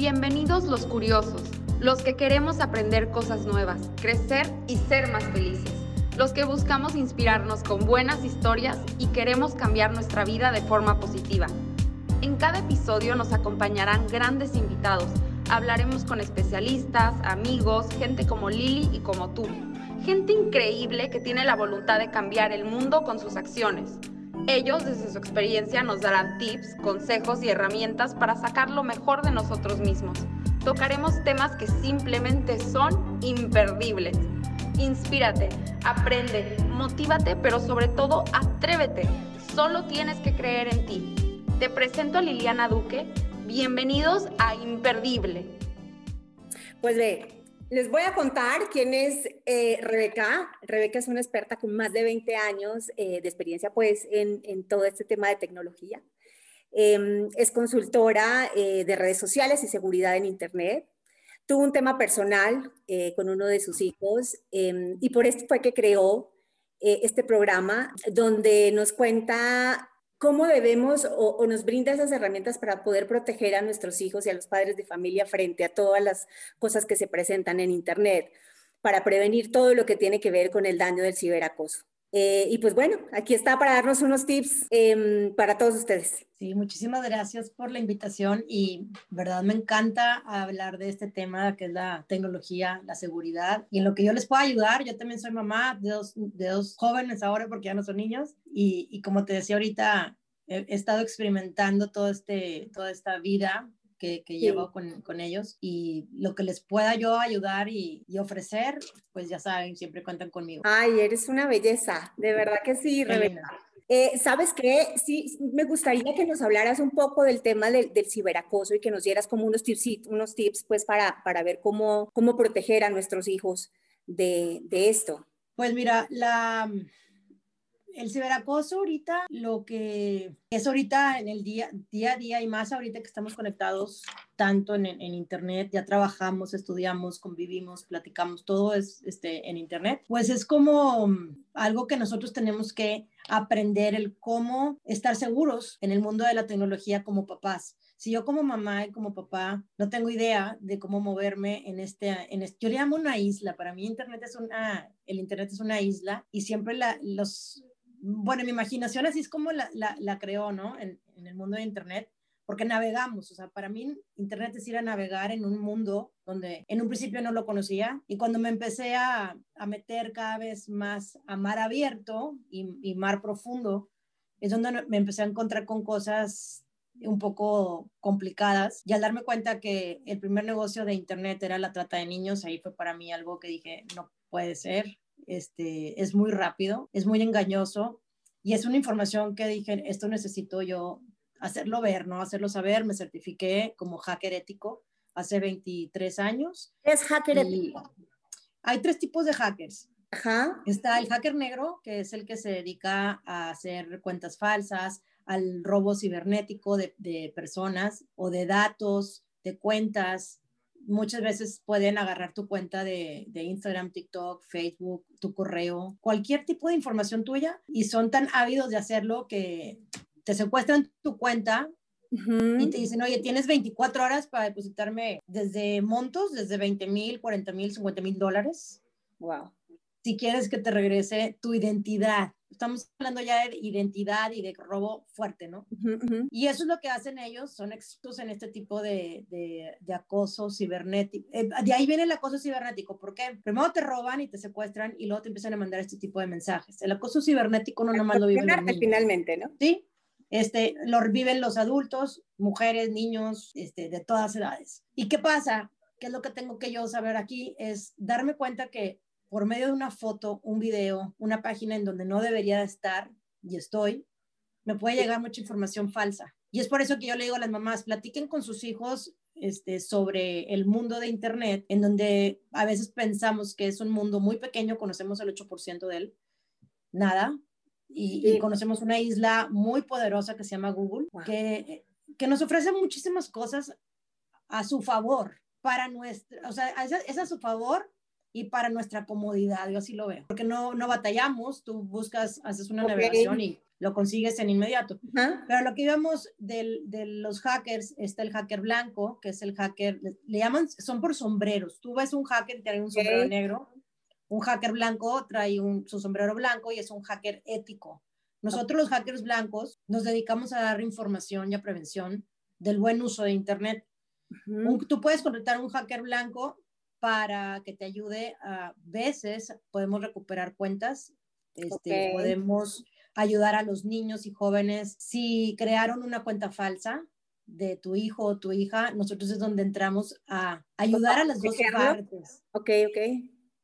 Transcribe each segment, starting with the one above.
Bienvenidos los curiosos, los que queremos aprender cosas nuevas, crecer y ser más felices, los que buscamos inspirarnos con buenas historias y queremos cambiar nuestra vida de forma positiva. En cada episodio nos acompañarán grandes invitados, hablaremos con especialistas, amigos, gente como Lili y como tú, gente increíble que tiene la voluntad de cambiar el mundo con sus acciones. Ellos, desde su experiencia, nos darán tips, consejos y herramientas para sacar lo mejor de nosotros mismos. Tocaremos temas que simplemente son imperdibles. Inspírate, aprende, motívate, pero sobre todo atrévete. Solo tienes que creer en ti. Te presento a Liliana Duque. Bienvenidos a Imperdible. Pues ve, les voy a contar quién es eh, Rebeca. Rebeca es una experta con más de 20 años eh, de experiencia pues, en, todo este tema de tecnología. Em, es consultora eh, de redes sociales y seguridad en Internet. Tuvo un tema personal con uno de sus hijos em, y por esto fue que creó este programa donde nos cuenta ¿Cómo debemos o, nos brinda esas herramientas para poder proteger a nuestros hijos y a los padres de familia frente a todas las cosas que se presentan en Internet para prevenir todo lo que tiene que ver con el daño del ciberacoso? Eh, y pues bueno, aquí está para darnos unos tips em, para todos ustedes. Sí, muchísimas gracias por la invitación y verdad me encanta hablar de este tema que es la tecnología, la seguridad y en lo que yo les puedo ayudar. Yo también soy mamá de dos, de dos jóvenes ahora porque ya no son niños y, como te decía ahorita, he, estado experimentando todo este, toda esta vida que, que llevo con, con, ellos y lo que les pueda yo ayudar y, y, ofrecer, pues ya saben, siempre cuentan conmigo. Ay, eres una belleza, de verdad que sí, Rebeca. Eh, ¿Sabes qué? Sí, me gustaría que nos hablaras un poco del tema del, del ciberacoso y que nos dieras como unos tips, unos tips pues para, para ver cómo, cómo proteger a nuestros hijos de, de esto. Pues mira, la, el ciberacoso ahorita, lo que es ahorita en el día, día a día y más ahorita que estamos conectados tanto en, en, internet, ya trabajamos, estudiamos, convivimos, platicamos, todo es este, en internet, pues es como algo que nosotros tenemos que aprender el cómo estar seguros en el mundo de la tecnología como papás. Si yo como mamá y como papá no tengo idea de cómo moverme en este, en este, yo le llamo una isla, para mí internet es una, el internet es una isla y siempre los, bueno, mi imaginación así es como la, la, creó, ¿no? En, el mundo de Internet, porque navegamos, o sea, para mí Internet es ir a navegar en un mundo donde en un principio no lo conocía y cuando me empecé a, a meter cada vez más a mar abierto y, y, mar profundo, es donde me empecé a encontrar con cosas un poco complicadas y al darme cuenta que el primer negocio de Internet era la trata de niños, ahí fue para mí algo que dije, no puede ser, este, es muy rápido, es muy engañoso y es una información que dije, esto necesito yo hacerlo ver, ¿no? Hacerlo saber. Me certifiqué como hacker ético hace 23 años. ¿Es hacker ético? Hay tres tipos de hackers. Ajá. Está el hacker negro, que es el que se dedica a hacer cuentas falsas, al robo cibernético de, de personas o de datos, de cuentas, muchas veces pueden agarrar tu cuenta de, Instagram, TikTok, Facebook, tu correo, cualquier tipo de información tuya y son tan ávidos de hacerlo que te secuestran tu cuenta y te dicen, oye, tienes 24 horas para depositarme desde montos, desde 20 mil, 40 mil, 50 mil dólares. Wow. Si quieres que te regrese tu identidad, estamos hablando ya de identidad y de robo fuerte, ¿no? Y eso es lo que hacen ellos, son expertos en este tipo de, de, acoso cibernético. Eh, de ahí viene el acoso cibernético, porque primero te roban y te secuestran y luego te empiezan a mandar este tipo de mensajes. El acoso cibernético no nomás lo viven los finalmente, ¿no? Sí, este, lo viven los adultos, mujeres, niños, este, de todas edades. ¿Y qué pasa? ¿Qué es lo que tengo que yo saber aquí? Es darme cuenta que por medio de una foto, un video, una página en donde no debería estar y estoy, me puede llegar mucha información falsa. Y es por eso que yo le digo a las mamás, platiquen con sus hijos este, sobre el mundo de Internet, en donde a veces pensamos que es un mundo muy pequeño, conocemos el 8% de él, nada, y, conocemos una isla muy poderosa que se llama Google, que, que nos ofrece muchísimas cosas a su favor, para nuestra, o sea, es a su favor y para nuestra comodidad, yo así lo veo, porque no, no batallamos, tú buscas, haces una navegación y lo consigues en inmediato. Pero lo que íbamos de los hackers, está el hacker blanco, que es el hacker, le, llaman, son por sombreros. Tú ves un hacker y trae un sombrero negro, un hacker blanco trae un, su sombrero blanco y es un hacker ético. Nosotros los hackers blancos nos dedicamos a dar información y a prevención del buen uso de Internet. tú puedes contratar un hacker blanco para que te ayude a veces, podemos recuperar cuentas, este, podemos ayudar a los niños y jóvenes. Si crearon una cuenta falsa de tu hijo o tu hija, nosotros es donde entramos a ayudar a las dos partes. Ok, ok.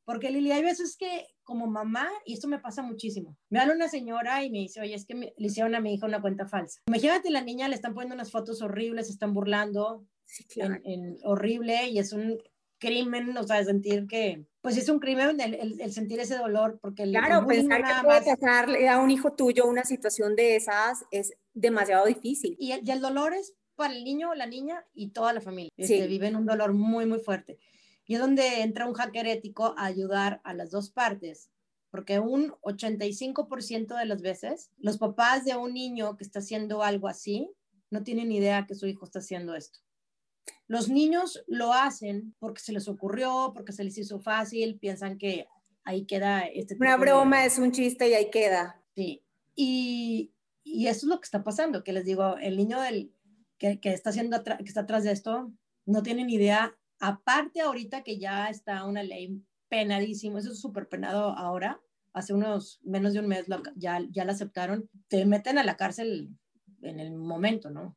Porque Lili, hay veces que como mamá, y esto me pasa muchísimo, me habla una señora y me dice, oye, es que le hicieron a mi hija una cuenta falsa. Imagínate, la niña le están poniendo unas fotos horribles, se están burlando, sí, claro. en, horrible, y es un crimen, o sea, sentir que, pues es un crimen el, sentir ese dolor, porque claro, pensar que puede a un hijo tuyo una situación de esas es demasiado difícil. Y el, dolor es para el niño o la niña y toda la familia. Este, Viven un dolor muy, muy fuerte. Y es donde entra un hacker ético a ayudar a las dos partes, porque un 85% de las veces los papás de un niño que está haciendo algo así no tienen idea que su hijo está haciendo esto. Los niños lo hacen porque se les ocurrió, porque se les hizo fácil, piensan que ahí queda este Una broma es un chiste y ahí queda. Sí. Y, y, eso es lo que está pasando, que les digo, el niño del, que, que está haciendo que está atrás de esto no tiene ni idea. Aparte ahorita que ya está una ley penadísimo, eso es súper penado ahora, hace unos menos de un mes ya, ya la aceptaron, te meten a la cárcel en el momento, ¿no?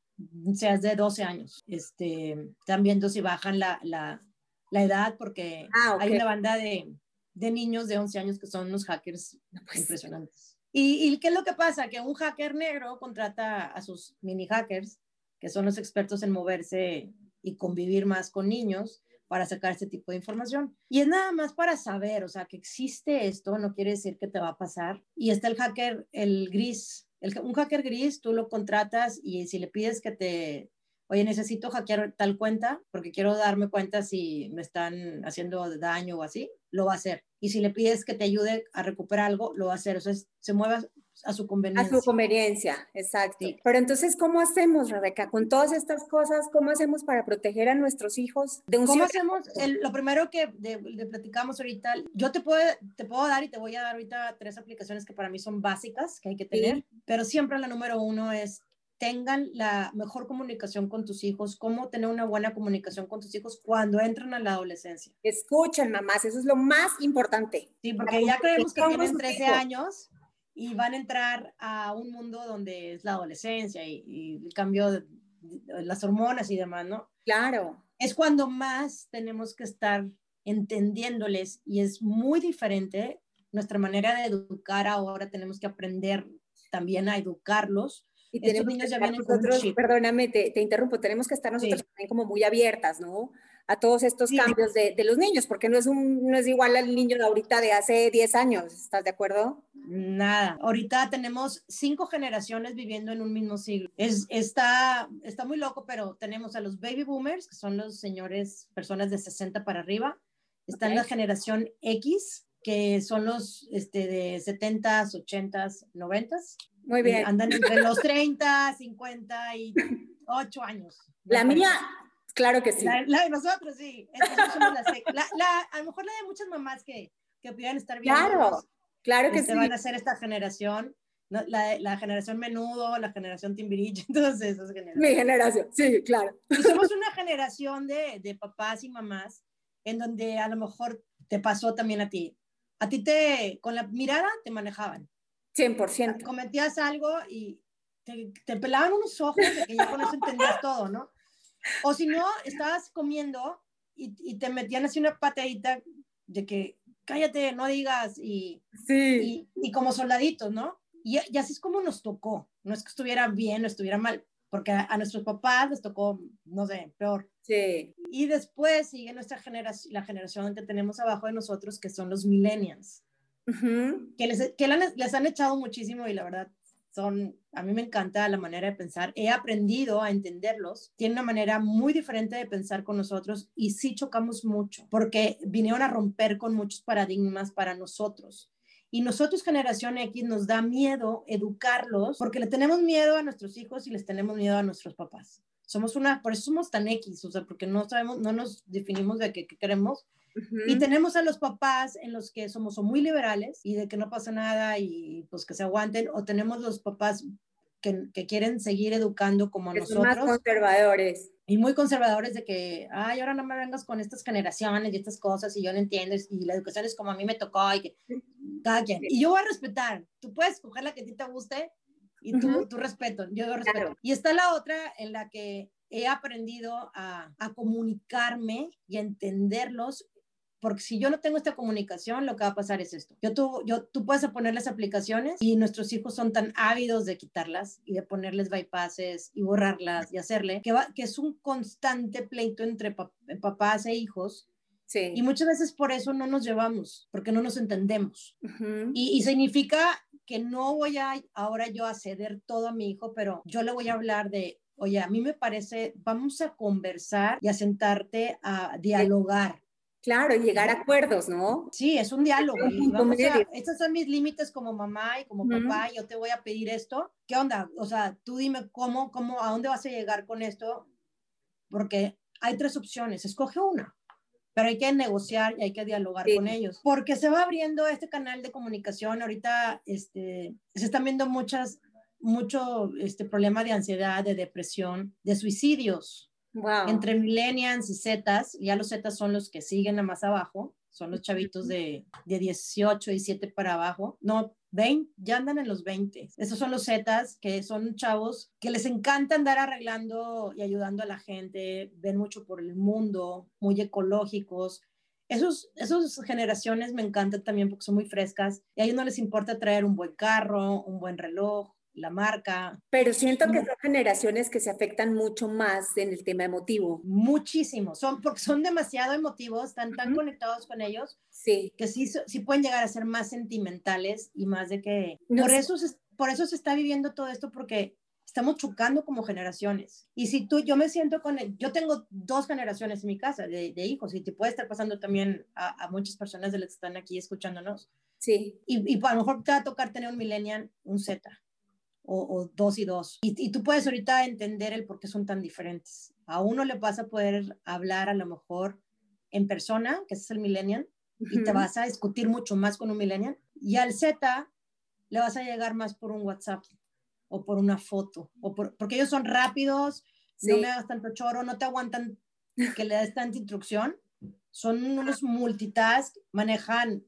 Seas de 12 años. Este, están viendo si bajan la, la, la edad porque ah, hay una banda de, de, niños de 11 años que son unos hackers pues impresionantes. ¿Y, ¿Y qué es lo que pasa? Que un hacker negro contrata a sus mini hackers, que son los expertos en moverse y convivir más con niños para sacar este tipo de información. Y es nada más para saber, o sea, que existe esto, no quiere decir que te va a pasar. Y está el hacker, el gris, un hacker gris, tú lo contratas y si le pides que te, oye, necesito hackear tal cuenta porque quiero darme cuenta si me están haciendo daño o así, lo va a hacer. Y si le pides que te ayude a recuperar algo, lo va a hacer. O sea, se mueva a su conveniencia. A su conveniencia, exacto. Pero entonces, ¿cómo hacemos, Rebeca? Con todas estas cosas, ¿cómo hacemos para proteger a nuestros hijos de un ¿Cómo hacemos? lo primero que le platicamos ahorita, yo te puedo, te puedo dar y te voy a dar ahorita tres aplicaciones que para mí son básicas, que hay que tener, pero siempre la número uno es tengan la mejor comunicación con tus hijos, cómo tener una buena comunicación con tus hijos cuando entran a la adolescencia. Escuchen, mamás, eso es lo más importante. Sí, porque ya creemos que tienen 13 años y van a entrar a un mundo donde es la adolescencia y, el cambio de, las hormonas y demás, ¿no? Claro. Es cuando más tenemos que estar entendiéndoles y es muy diferente nuestra manera de educar ahora, tenemos que aprender también a educarlos. Y tenemos niños ya vienen nosotros, perdóname, te, te, interrumpo, tenemos que estar nosotros también como muy abiertas, ¿no? A todos estos cambios de, de, los niños, porque no es, un, no es igual al niño de ahorita de hace 10 años, ¿estás de acuerdo? Nada, ahorita tenemos cinco generaciones viviendo en un mismo siglo. Es, está, está muy loco, pero tenemos a los baby boomers, que son los señores, personas de 60 para arriba, está en la generación X, que son los este, de 70s, 80s, 90s. Muy bien. andan entre los 30, 50 y 8 años. La mía, Claro que sí. La, de nosotros, sí. La, a lo mejor la de muchas mamás que, que pudieran estar bien. Claro, claro que este, sí. van a ser esta generación, la, la, generación menudo, la generación Timbirich, entonces esas generaciones. Mi generación, sí, claro. Y somos una generación de, de papás y mamás en donde a lo mejor te pasó también a ti. A ti te, con la mirada te manejaban. 100%. Cometías algo y te, te pelaban unos ojos de que ya con eso entendías todo, ¿no? O si no, estabas comiendo y, y, te metían así una patadita de que cállate, no digas, y, sí. y, y, como soldaditos, ¿no? Y, y, así es como nos tocó. No es que estuviera bien o estuviera mal, porque a, a, nuestros papás les tocó, no sé, peor. Sí. Y después sigue nuestra generación, la generación que tenemos abajo de nosotros, que son los millennials, uh -huh. que, les, que les han echado muchísimo y la verdad son, a mí me encanta la manera de pensar, he aprendido a entenderlos, tienen una manera muy diferente de pensar con nosotros y sí chocamos mucho, porque vinieron a romper con muchos paradigmas para nosotros. Y nosotros, generación X, nos da miedo educarlos porque le tenemos miedo a nuestros hijos y les tenemos miedo a nuestros papás. Somos una, por eso somos tan X, o sea, porque no sabemos, no nos definimos de qué, queremos. Y tenemos a los papás en los que somos muy liberales y de que no pasa nada y pues que se aguanten, o tenemos los papás que, que quieren seguir educando como nosotros. Son más conservadores y muy conservadores de que, ay, ahora no me vengas con estas generaciones y estas cosas y yo no entiendo y la educación es como a mí me tocó y que cada quien. Y yo voy a respetar, tú puedes escoger la que a ti te guste y tú, tú respeto, yo respeto. Y está la otra en la que he aprendido a, a comunicarme y a entenderlos porque si yo no tengo esta comunicación, lo que va a pasar es esto. Yo tú, yo, tú puedes ponerles aplicaciones y nuestros hijos son tan ávidos de quitarlas y de ponerles bypasses y borrarlas y hacerle, que, va, que es un constante pleito entre papás e hijos. Sí. Y muchas veces por eso no nos llevamos, porque no nos entendemos. y, y significa que no voy a ahora yo a ceder todo a mi hijo, pero yo le voy a hablar de, oye, a mí me parece, vamos a conversar y a sentarte a dialogar. Claro, llegar a acuerdos, ¿no? Sí, es un diálogo. estos son mis límites como mamá y como papá, yo te voy a pedir esto. ¿Qué onda? O sea, tú dime cómo, cómo, a dónde vas a llegar con esto, porque hay tres opciones, escoge una, pero hay que negociar y hay que dialogar con ellos, porque se va abriendo este canal de comunicación. Ahorita este, se están viendo muchas, mucho este problema de ansiedad, de depresión, de suicidios entre millennials y zetas, ya los zetas son los que siguen a más abajo, son los chavitos de, de 18, 17 para abajo. No, 20, ya andan en los 20. Esos son los zetas, que son chavos que les encanta andar arreglando y ayudando a la gente, ven mucho por el mundo, muy ecológicos. Esos, esos generaciones me encantan también porque son muy frescas y a ellos no les importa traer un buen carro, un buen reloj, la marca. Pero siento que son generaciones que se afectan mucho más en el tema emotivo. Muchísimo, son porque son demasiado emotivos, están tan conectados con ellos, sí. que sí, sí pueden llegar a ser más sentimentales y más de que... por, eso se, por eso se está viviendo todo esto, porque estamos chocando como generaciones. Y si tú, yo me siento con, el, yo tengo dos generaciones en mi casa de, hijos y te puede estar pasando también a, muchas personas de las que están aquí escuchándonos. Sí. Y, y a lo mejor te va a tocar tener un millennial, un Z o, dos y dos. Y, tú puedes ahorita entender el por qué son tan diferentes. A uno le vas a poder hablar a lo mejor en persona, que es el millennial, y te vas a discutir mucho más con un millennial. Y al Z le vas a llegar más por un WhatsApp o por una foto, o porque ellos son rápidos, no me hagas tanto choro, no te aguantan que le des tanta instrucción. Son unos multitask, manejan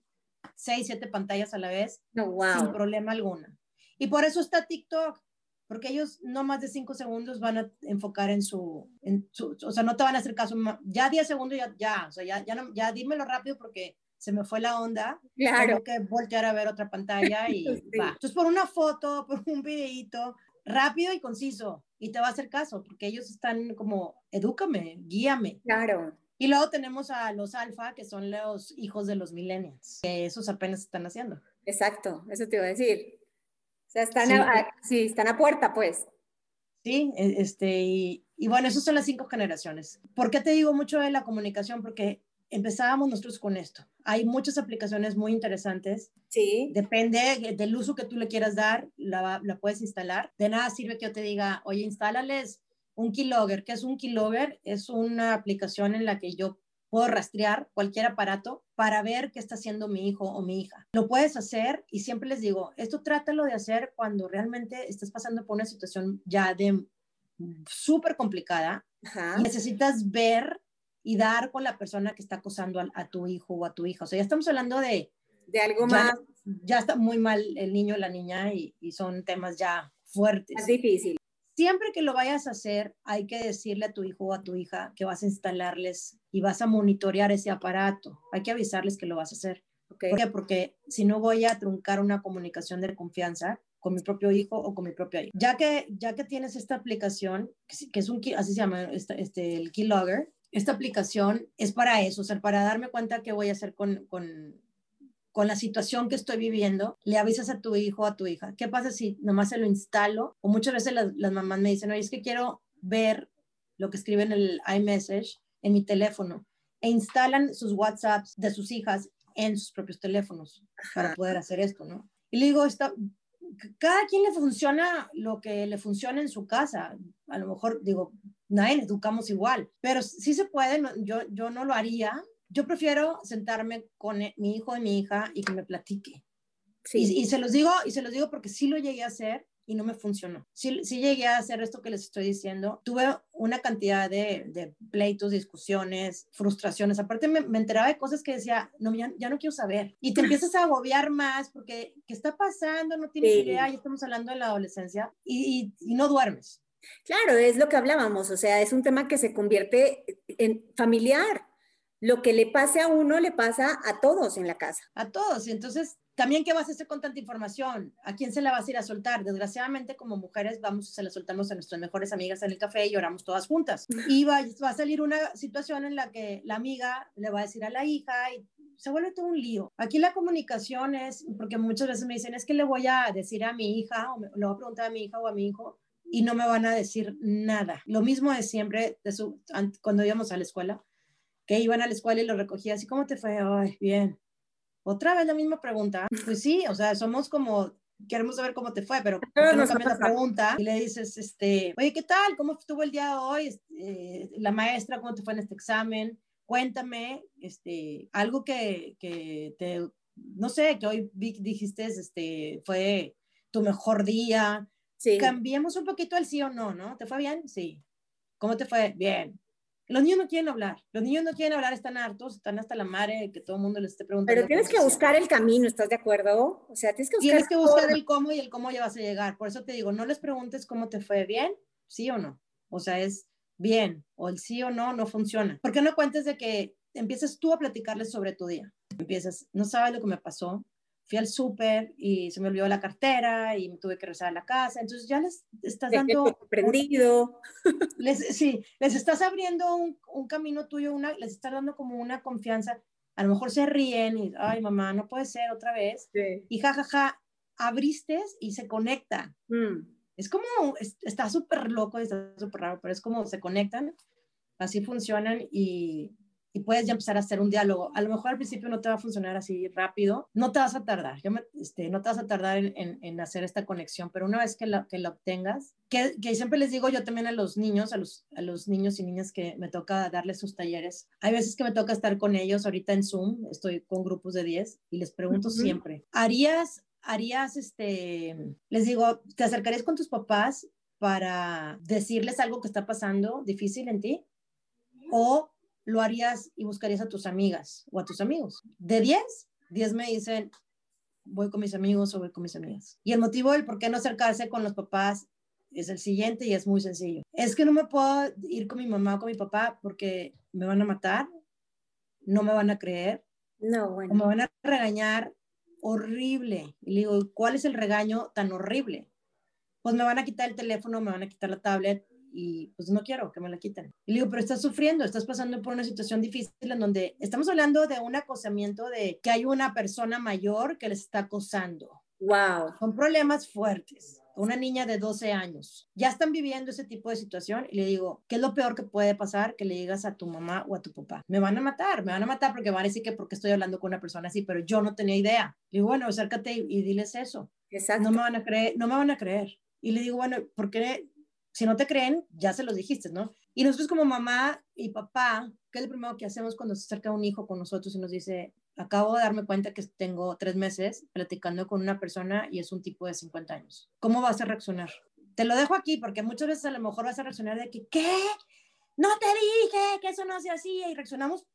seis, siete pantallas a la vez sin problema alguna. Y por eso está TikTok, porque ellos no más de cinco segundos van a enfocar en su, en su o sea, no te van a hacer caso, ya 10 segundos ya, ya, o sea, ya, ya, no, ya dímelo rápido porque se me fue la onda. Claro. Tengo que voltear a ver otra pantalla y va. Entonces, por una foto, por un videito, rápido y conciso, y te va a hacer caso, porque ellos están como, edúcame, guíame. Claro. Y luego tenemos a los alfa, que son los hijos de los millennials, que esos apenas están haciendo. Exacto, eso te iba a decir. O sea, están, a, sí, están a puerta, pues. Sí, e, este, y, y, bueno, esas son las cinco generaciones. ¿Por qué te digo mucho de la comunicación? Porque empezábamos nosotros con esto. Hay muchas aplicaciones muy interesantes. Sí. Depende del uso que tú le quieras dar, la, la puedes instalar. De nada sirve que yo te diga, oye, instálales un Keylogger. ¿Qué es un Keylogger? Es una aplicación en la que yo puedo rastrear cualquier aparato para ver qué está haciendo mi hijo o mi hija. Lo puedes hacer y siempre les digo, esto trátalo de hacer cuando realmente estás pasando por una situación ya de súper complicada y necesitas ver y dar con la persona que está acosando a, tu hijo o a tu hija. O sea, ya estamos hablando de... De algo más. Ya está muy mal el niño o la niña y, y son temas ya fuertes. Es difícil siempre que lo vayas a hacer, hay que decirle a tu hijo o a tu hija que vas a instalarles y vas a monitorear ese aparato. Hay que avisarles que lo vas a hacer. ¿Por qué? Porque si no voy a truncar una comunicación de confianza con mi propio hijo o con mi propia hija. Ya que, ya que tienes esta aplicación, que es un, así se llama, este, este, el Keylogger, esta aplicación es para eso, o sea, para darme cuenta qué voy a hacer con, con, con la situación que estoy viviendo, le avisas a tu hijo o a tu hija. ¿Qué pasa si nomás se lo instalo? O muchas veces las, las mamás me dicen, oye, es que quiero ver lo que escribe en el iMessage en mi teléfono e instalan sus WhatsApps de sus hijas en sus propios teléfonos para poder hacer esto, ¿no? Y le digo, está, cada quien le funciona lo que le funciona en su casa. A lo mejor, digo, nadie educamos igual, pero sí se puede, yo, yo no lo haría. Yo prefiero sentarme con mi hijo y mi hija y que me platique. Sí. Y, y, se los digo, y se los digo porque sí lo llegué a hacer y no me funcionó. Sí, sí llegué a hacer esto que les estoy diciendo. Tuve una cantidad de, de pleitos, discusiones, frustraciones. Aparte me, me, enteraba de cosas que decía, no, ya, ya, no quiero saber. Y te empiezas a agobiar más porque, ¿qué está pasando? No tienes sí. idea, ya estamos hablando de la adolescencia y, y, y no duermes. Claro, es lo que hablábamos, o sea, es un tema que se convierte en familiar. Lo que le pase a uno le pasa a todos en la casa. A todos. Entonces también, ¿qué vas a hacer con tanta información? ¿A quién se la vas a ir a soltar? Desgraciadamente, como mujeres, vamos, se la soltamos a nuestras mejores amigas en el café y lloramos todas juntas. Y va, va a salir una situación en la que la amiga le va a decir a la hija y se vuelve todo un lío. Aquí la comunicación es, porque muchas veces me dicen, es que le voy a decir a mi hija, o me, le voy a preguntar a mi hija o a mi hijo, y no me van a decir nada. Lo mismo es siempre de su, cuando íbamos a la escuela, que iban a la escuela y lo recogía así, ¿cómo te fue? Ay, bien otra vez la misma pregunta. Pues sí, o sea, somos como queremos saber cómo te fue, pero no cambias la pregunta y le dices, este, oye, ¿qué tal? ¿Cómo estuvo el día de hoy? Eh, la maestra, ¿cómo te fue en este examen? Cuéntame, este, algo que, que te, no sé, que hoy dijiste, este, fue tu mejor día. Sí. Cambiemos un poquito el sí o no, ¿no? ¿Te fue bien? Sí. ¿Cómo te fue? Bien. Los niños no quieren hablar, los niños no quieren hablar, están hartos, están hasta la madre que todo el mundo les esté preguntando. Pero tienes que buscar el camino, ¿estás de acuerdo? O sea, tienes que buscar, tienes que buscar el cómo y el cómo ya vas a llegar. Por eso te digo, no les preguntes cómo te fue bien, sí o no. O sea, es bien, o el sí o no no funciona. ¿Por qué no cuentes de que empiezas tú a platicarles sobre tu día? Empiezas, no sabes lo que me pasó, fui al súper y se me olvidó la cartera y me tuve que regresar a la casa. Entonces ya les estás dando... Prendido. Les, sí, les estás abriendo un, un, camino tuyo, una, les estás dando como una confianza. A lo mejor se ríen y, ay, mamá, no puede ser otra vez. Sí. Y jajaja, ja, ja, abriste y se conecta. Mm. Es como, es, está súper loco, está súper raro, pero es como se conectan, así funcionan y y puedes ya empezar a hacer un diálogo. A lo mejor al principio no te va a funcionar así rápido, no te vas a tardar, yo me, este, no te vas a tardar en, en, en, hacer esta conexión, pero una vez que la, que la obtengas, que, que, siempre les digo yo también a los niños, a los, a los niños y niñas que me toca darles sus talleres, hay veces que me toca estar con ellos, ahorita en Zoom, estoy con grupos de 10 y les pregunto uh -huh. siempre, ¿harías, harías, este, les digo, ¿te acercarías con tus papás para decirles algo que está pasando difícil en ti? ¿O lo harías y buscarías a tus amigas o a tus amigos. De 10, 10 me dicen, voy con mis amigos o voy con mis amigas. Y el motivo del por qué no acercarse con los papás es el siguiente y es muy sencillo. Es que no me puedo ir con mi mamá o con mi papá porque me van a matar, no me van a creer, no, bueno. o me van a regañar horrible. Y le digo, ¿cuál es el regaño tan horrible? Pues me van a quitar el teléfono, me van a quitar la tablet, y pues no quiero que me la quiten. Y le digo, pero estás sufriendo, estás pasando por una situación difícil en donde estamos hablando de un acosamiento de que hay una persona mayor que les está acosando. Wow. Son problemas fuertes. Una niña de 12 años. Ya están viviendo ese tipo de situación y le digo, ¿qué es lo peor que puede pasar? Que le digas a tu mamá o a tu papá. Me van a matar, me van a matar porque van a decir que porque estoy hablando con una persona así, pero yo no tenía idea. Le digo, bueno, acércate y, y diles eso. Exacto. No me van a creer, no me van a creer. Y le digo, bueno, ¿por qué si no te creen, ya se los dijiste, ¿no? Y nosotros como mamá y papá, ¿qué es lo primero que hacemos cuando se acerca un hijo con nosotros y nos dice, acabo de darme cuenta que tengo tres meses platicando con una persona y es un tipo de 50 años? ¿Cómo vas a reaccionar? Te lo dejo aquí porque muchas veces a lo mejor vas a reaccionar de que, ¿qué? No te dije que eso no se hacía y reaccionamos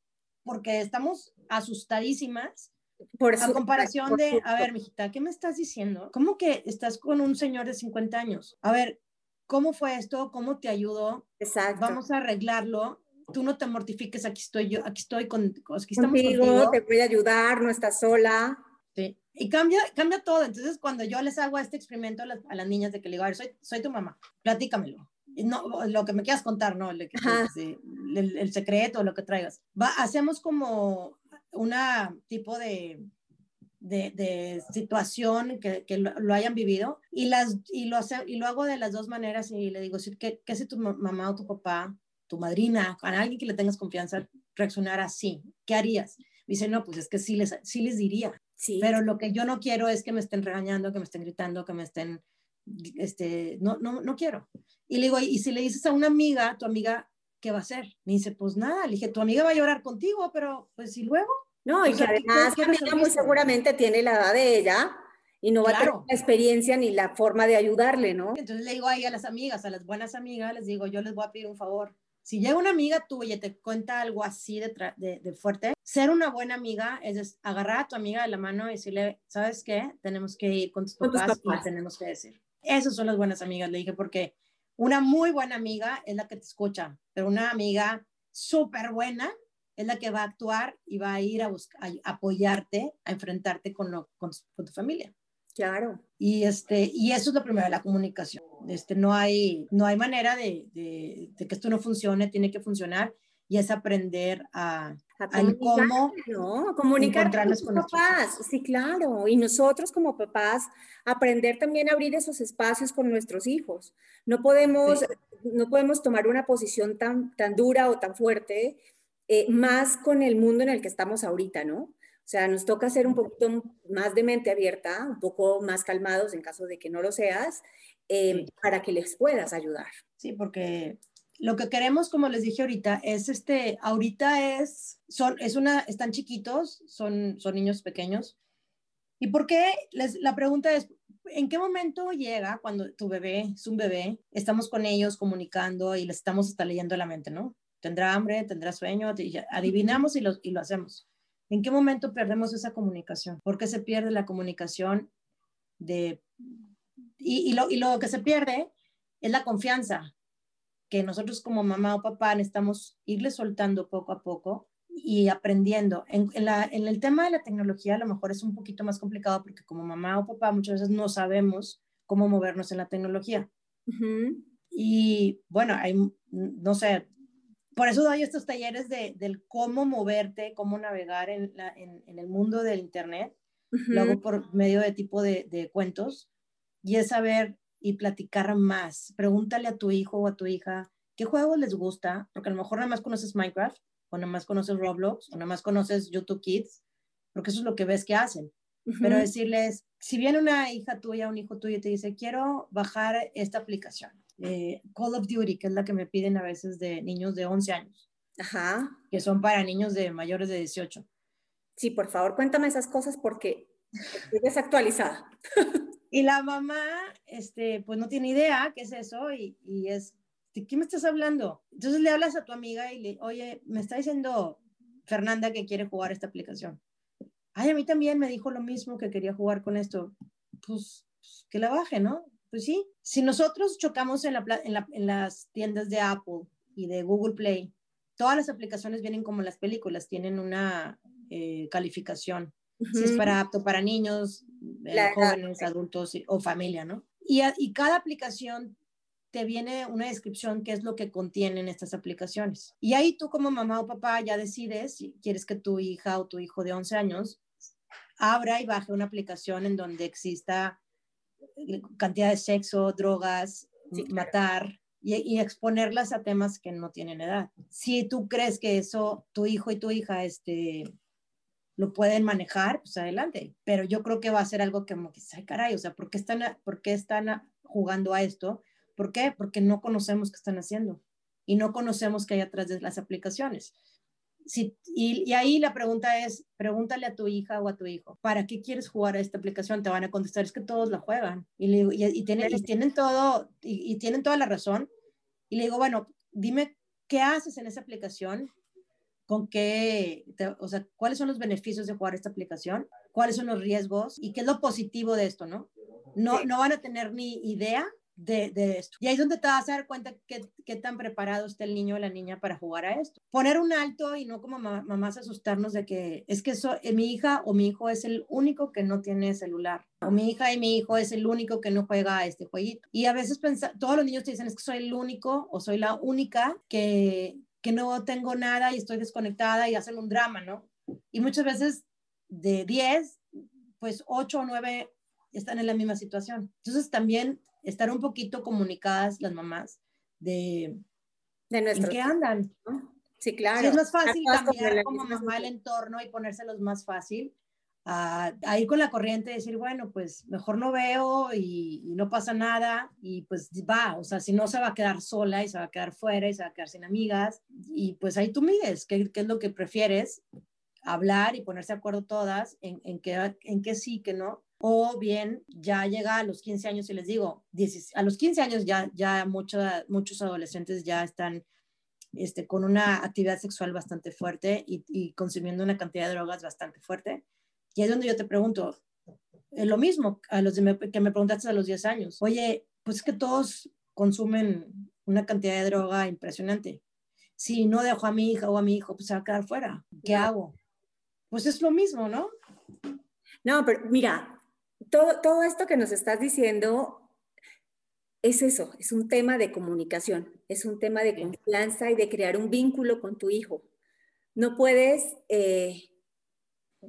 porque estamos asustadísimas por a comparación por de, a ver, mijita, ¿qué me estás diciendo? ¿Cómo que estás con un señor de 50 años? A ver, ¿Cómo fue esto? ¿Cómo te ayudó? Exacto. Vamos a arreglarlo. Tú no te mortifiques, aquí estoy yo, aquí estoy con, aquí estamos contigo, contigo. te voy a ayudar, no estás sola. Sí. Y cambia, cambia todo. Entonces, cuando yo les hago este experimento a las, a las niñas de que le digo, a ver, soy, soy tu mamá, platícamelo. No, lo que me quieras contar, ¿no? El, el, el secreto, lo que traigas. Va, hacemos como una tipo de, de, de, situación que, que lo, lo, hayan vivido y, las, y, lo hace, y lo hago de las dos maneras y le digo, ¿qué, qué hace tu mamá o tu papá, tu madrina, a alguien que le tengas confianza, reaccionar así? ¿Qué harías? dice, no, pues es que sí les, sí les diría. Sí. Pero lo que yo no quiero es que me estén regañando, que me estén gritando, que me estén, este, no, no, no quiero. Y le digo, y si le dices a una amiga, tu amiga, ¿qué va a hacer? Me dice, pues nada, le dije, tu amiga va a llorar contigo, pero pues y luego. No, y que además tu amiga muy seguramente tiene la edad de ella y no va a tener la experiencia ni la forma de ayudarle, ¿no? Entonces le digo ahí a las amigas, a las buenas amigas, les digo, yo les voy a pedir un favor. Si llega una amiga tuya y te cuenta algo así de, de, fuerte, ser una buena amiga es agarrar a tu amiga de la mano y decirle, ¿sabes qué? Tenemos que ir con tus papás, y tenemos que decir. Esas son las buenas amigas, le dije, porque una muy buena amiga es la que te escucha, pero una amiga súper buena es la que va a actuar y va a ir a, buscar, a apoyarte, a enfrentarte con, lo, con, tu familia. Claro. Y, este, y eso es lo primero, la comunicación. Este, no, hay, no hay manera de, de, de que esto no funcione, tiene que funcionar y es aprender a, a cómo ¿no? comunicar con los papás. Sí, claro. Y nosotros como papás, aprender también a abrir esos espacios con nuestros hijos. No podemos, no podemos tomar una posición tan, tan dura o tan fuerte, eh, más con el mundo en el que estamos ahorita, ¿no? O sea, nos toca ser un poquito más de mente abierta, un poco más calmados en caso de que no lo seas, eh, para que les puedas ayudar. Sí, porque lo que queremos, como les dije ahorita, es este, ahorita es, son, es una, están chiquitos, son, son niños pequeños. ¿Y por qué? Les, la pregunta es, ¿en qué momento llega cuando tu bebé es un bebé, estamos con ellos comunicando y les estamos hasta leyendo la mente, ¿no? Tendrá hambre, tendrá sueño, adivinamos y lo, y lo hacemos. ¿En qué momento perdemos esa comunicación? ¿Por qué se pierde la comunicación de... Y, y, lo, y lo que se pierde es la confianza, que nosotros como mamá o papá necesitamos irle soltando poco a poco y aprendiendo. En, la, en, el tema de la tecnología a lo mejor es un poquito más complicado porque como mamá o papá muchas veces no sabemos cómo movernos en la tecnología. Y bueno, hay, no sé, por eso doy estos talleres de, del cómo moverte, cómo navegar en, la, en, en el mundo del Internet. Lo hago por medio de tipo de, de, cuentos. Y es saber y platicar más. Pregúntale a tu hijo o a tu hija qué juegos les gusta, porque a lo mejor nada más conoces Minecraft, o nada más conoces Roblox, o nada más conoces YouTube Kids, porque eso es lo que ves que hacen. Pero decirles, si viene una hija tuya, un hijo tuyo y te dice, quiero bajar esta aplicación, eh, Call of Duty, que es la que me piden a veces de niños de 11 años. Ajá. Que son para niños de mayores de 18. Sí, por favor, cuéntame esas cosas porque estoy desactualizada. y la mamá, este, pues no tiene idea qué es eso y, y es, ¿de qué me estás hablando? Entonces le hablas a tu amiga y le, oye, me está diciendo Fernanda que quiere jugar esta aplicación. Ay, a mí también me dijo lo mismo que quería jugar con esto. Pues, pues que la baje, ¿no? Pues sí, si nosotros chocamos en, las tiendas de Apple y de Google Play, todas las aplicaciones vienen como las películas, tienen una eh, calificación. Si es para apto para niños, eh, jóvenes, adultos o familia, ¿no? Y, y cada aplicación te viene una descripción qué es lo que contienen estas aplicaciones. Y ahí tú como mamá o papá ya decides si quieres que tu hija o tu hijo de 11 años abra y baje una aplicación en donde exista cantidad de sexo, drogas, matar y, exponerlas a temas que no tienen edad. Si tú crees que eso tu hijo y tu hija este, lo pueden manejar, pues adelante. Pero yo creo que va a ser algo que como que, ay caray, o sea, ¿por qué están, por qué están jugando a esto? ¿Por qué? Porque no conocemos qué están haciendo y no conocemos qué hay atrás de las aplicaciones y, ahí la pregunta es, pregúntale a tu hija o a tu hijo, ¿para qué quieres jugar a esta aplicación? Te van a contestar, es que todos la juegan. Y, y, tienen, tienen, todo, y, tienen toda la razón. Y le digo, bueno, dime qué haces en esa aplicación, con qué, o sea, cuáles son los beneficios de jugar esta aplicación, cuáles son los riesgos y qué es lo positivo de esto, ¿no? No, no van a tener ni idea de, de, esto. Y ahí es donde te vas a dar cuenta qué, qué, tan preparado está el niño o la niña para jugar a esto. Poner un alto y no como mamás asustarnos de que es que eso, eh, mi hija o mi hijo es el único que no tiene celular. O mi hija y mi hijo es el único que no juega a este jueguito. Y a veces pensa, todos los niños te dicen es que soy el único o soy la única que, que no tengo nada y estoy desconectada y hacen un drama, ¿no? Y muchas veces de 10, pues 8 o 9 están en la misma situación. Entonces también estar un poquito comunicadas las mamás de, de nuestro, ¿en qué andan? Sí, claro. Sí, es más fácil cambiar como mamá el entorno y ponérselos más fácil a, ir con la corriente y decir, bueno, pues mejor no veo y, no pasa nada y pues va, o sea, si no se va a quedar sola y se va a quedar fuera y se va a quedar sin amigas y pues ahí tú mides qué, qué es lo que prefieres, hablar y ponerse de acuerdo todas en, en, qué, en qué sí, que no. O bien ya llega a los 15 años y les digo, a los 15 años ya, ya muchos adolescentes ya están este, con una actividad sexual bastante fuerte y, consumiendo una cantidad de drogas bastante fuerte. Y es donde yo te pregunto, es lo mismo a los que me preguntaste a los 10 años. Oye, pues es que todos consumen una cantidad de droga impresionante. Si no dejo a mi hija o a mi hijo, pues se va a quedar fuera. ¿Qué hago? Pues es lo mismo, ¿no? No, pero mira, todo, todo esto que nos estás diciendo es eso, es un tema de comunicación, es un tema de confianza y de crear un vínculo con tu hijo. No puedes eh,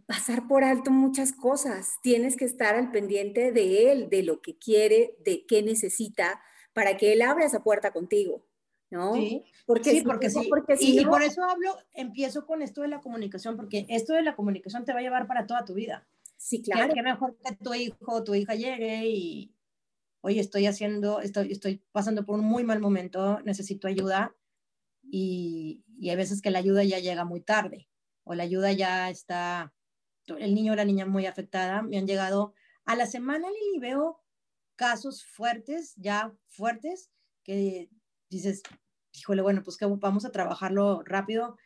pasar por alto muchas cosas, tienes que estar al pendiente de él, de lo que quiere, de qué necesita, para que él abra esa puerta contigo. ¿No? Sí, porque sí, porque sí. Porque y, y, por eso hablo, empiezo con esto de la comunicación, porque esto de la comunicación te va a llevar para toda tu vida. Sí, claro. Que, mejor que tu hijo o tu hija llegue y, oye, estoy haciendo, estoy, estoy pasando por un muy mal momento, necesito ayuda y, y hay veces que la ayuda ya llega muy tarde o la ayuda ya está, el niño o la niña muy afectada, me han llegado a la semana, Lili, veo casos fuertes, ya fuertes, que dices, híjole, bueno, pues que vamos a trabajarlo rápido.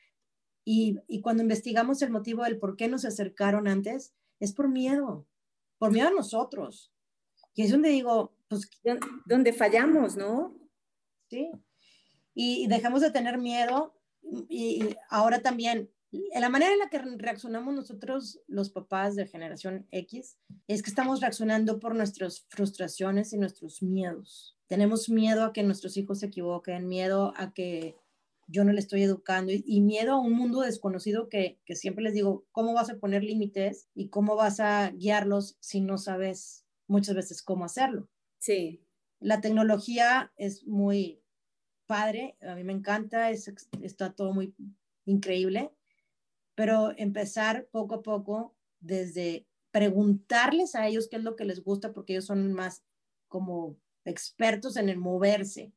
Y, y, cuando investigamos el motivo del por qué nos acercaron antes, es por miedo, por miedo a nosotros. Y es donde digo, pues, donde fallamos, ¿no? Sí. Y, dejamos de tener miedo. Y, ahora también, la manera en la que reaccionamos nosotros, los papás de generación X, es que estamos reaccionando por nuestras frustraciones y nuestros miedos. Tenemos miedo a que nuestros hijos se equivoquen, miedo a que yo no le estoy educando y, miedo a un mundo desconocido que, que, siempre les digo, ¿cómo vas a poner límites y cómo vas a guiarlos si no sabes muchas veces cómo hacerlo? Sí. La tecnología es muy padre, a mí me encanta, es, está todo muy increíble, pero empezar poco a poco desde preguntarles a ellos qué es lo que les gusta, porque ellos son más como expertos en el moverse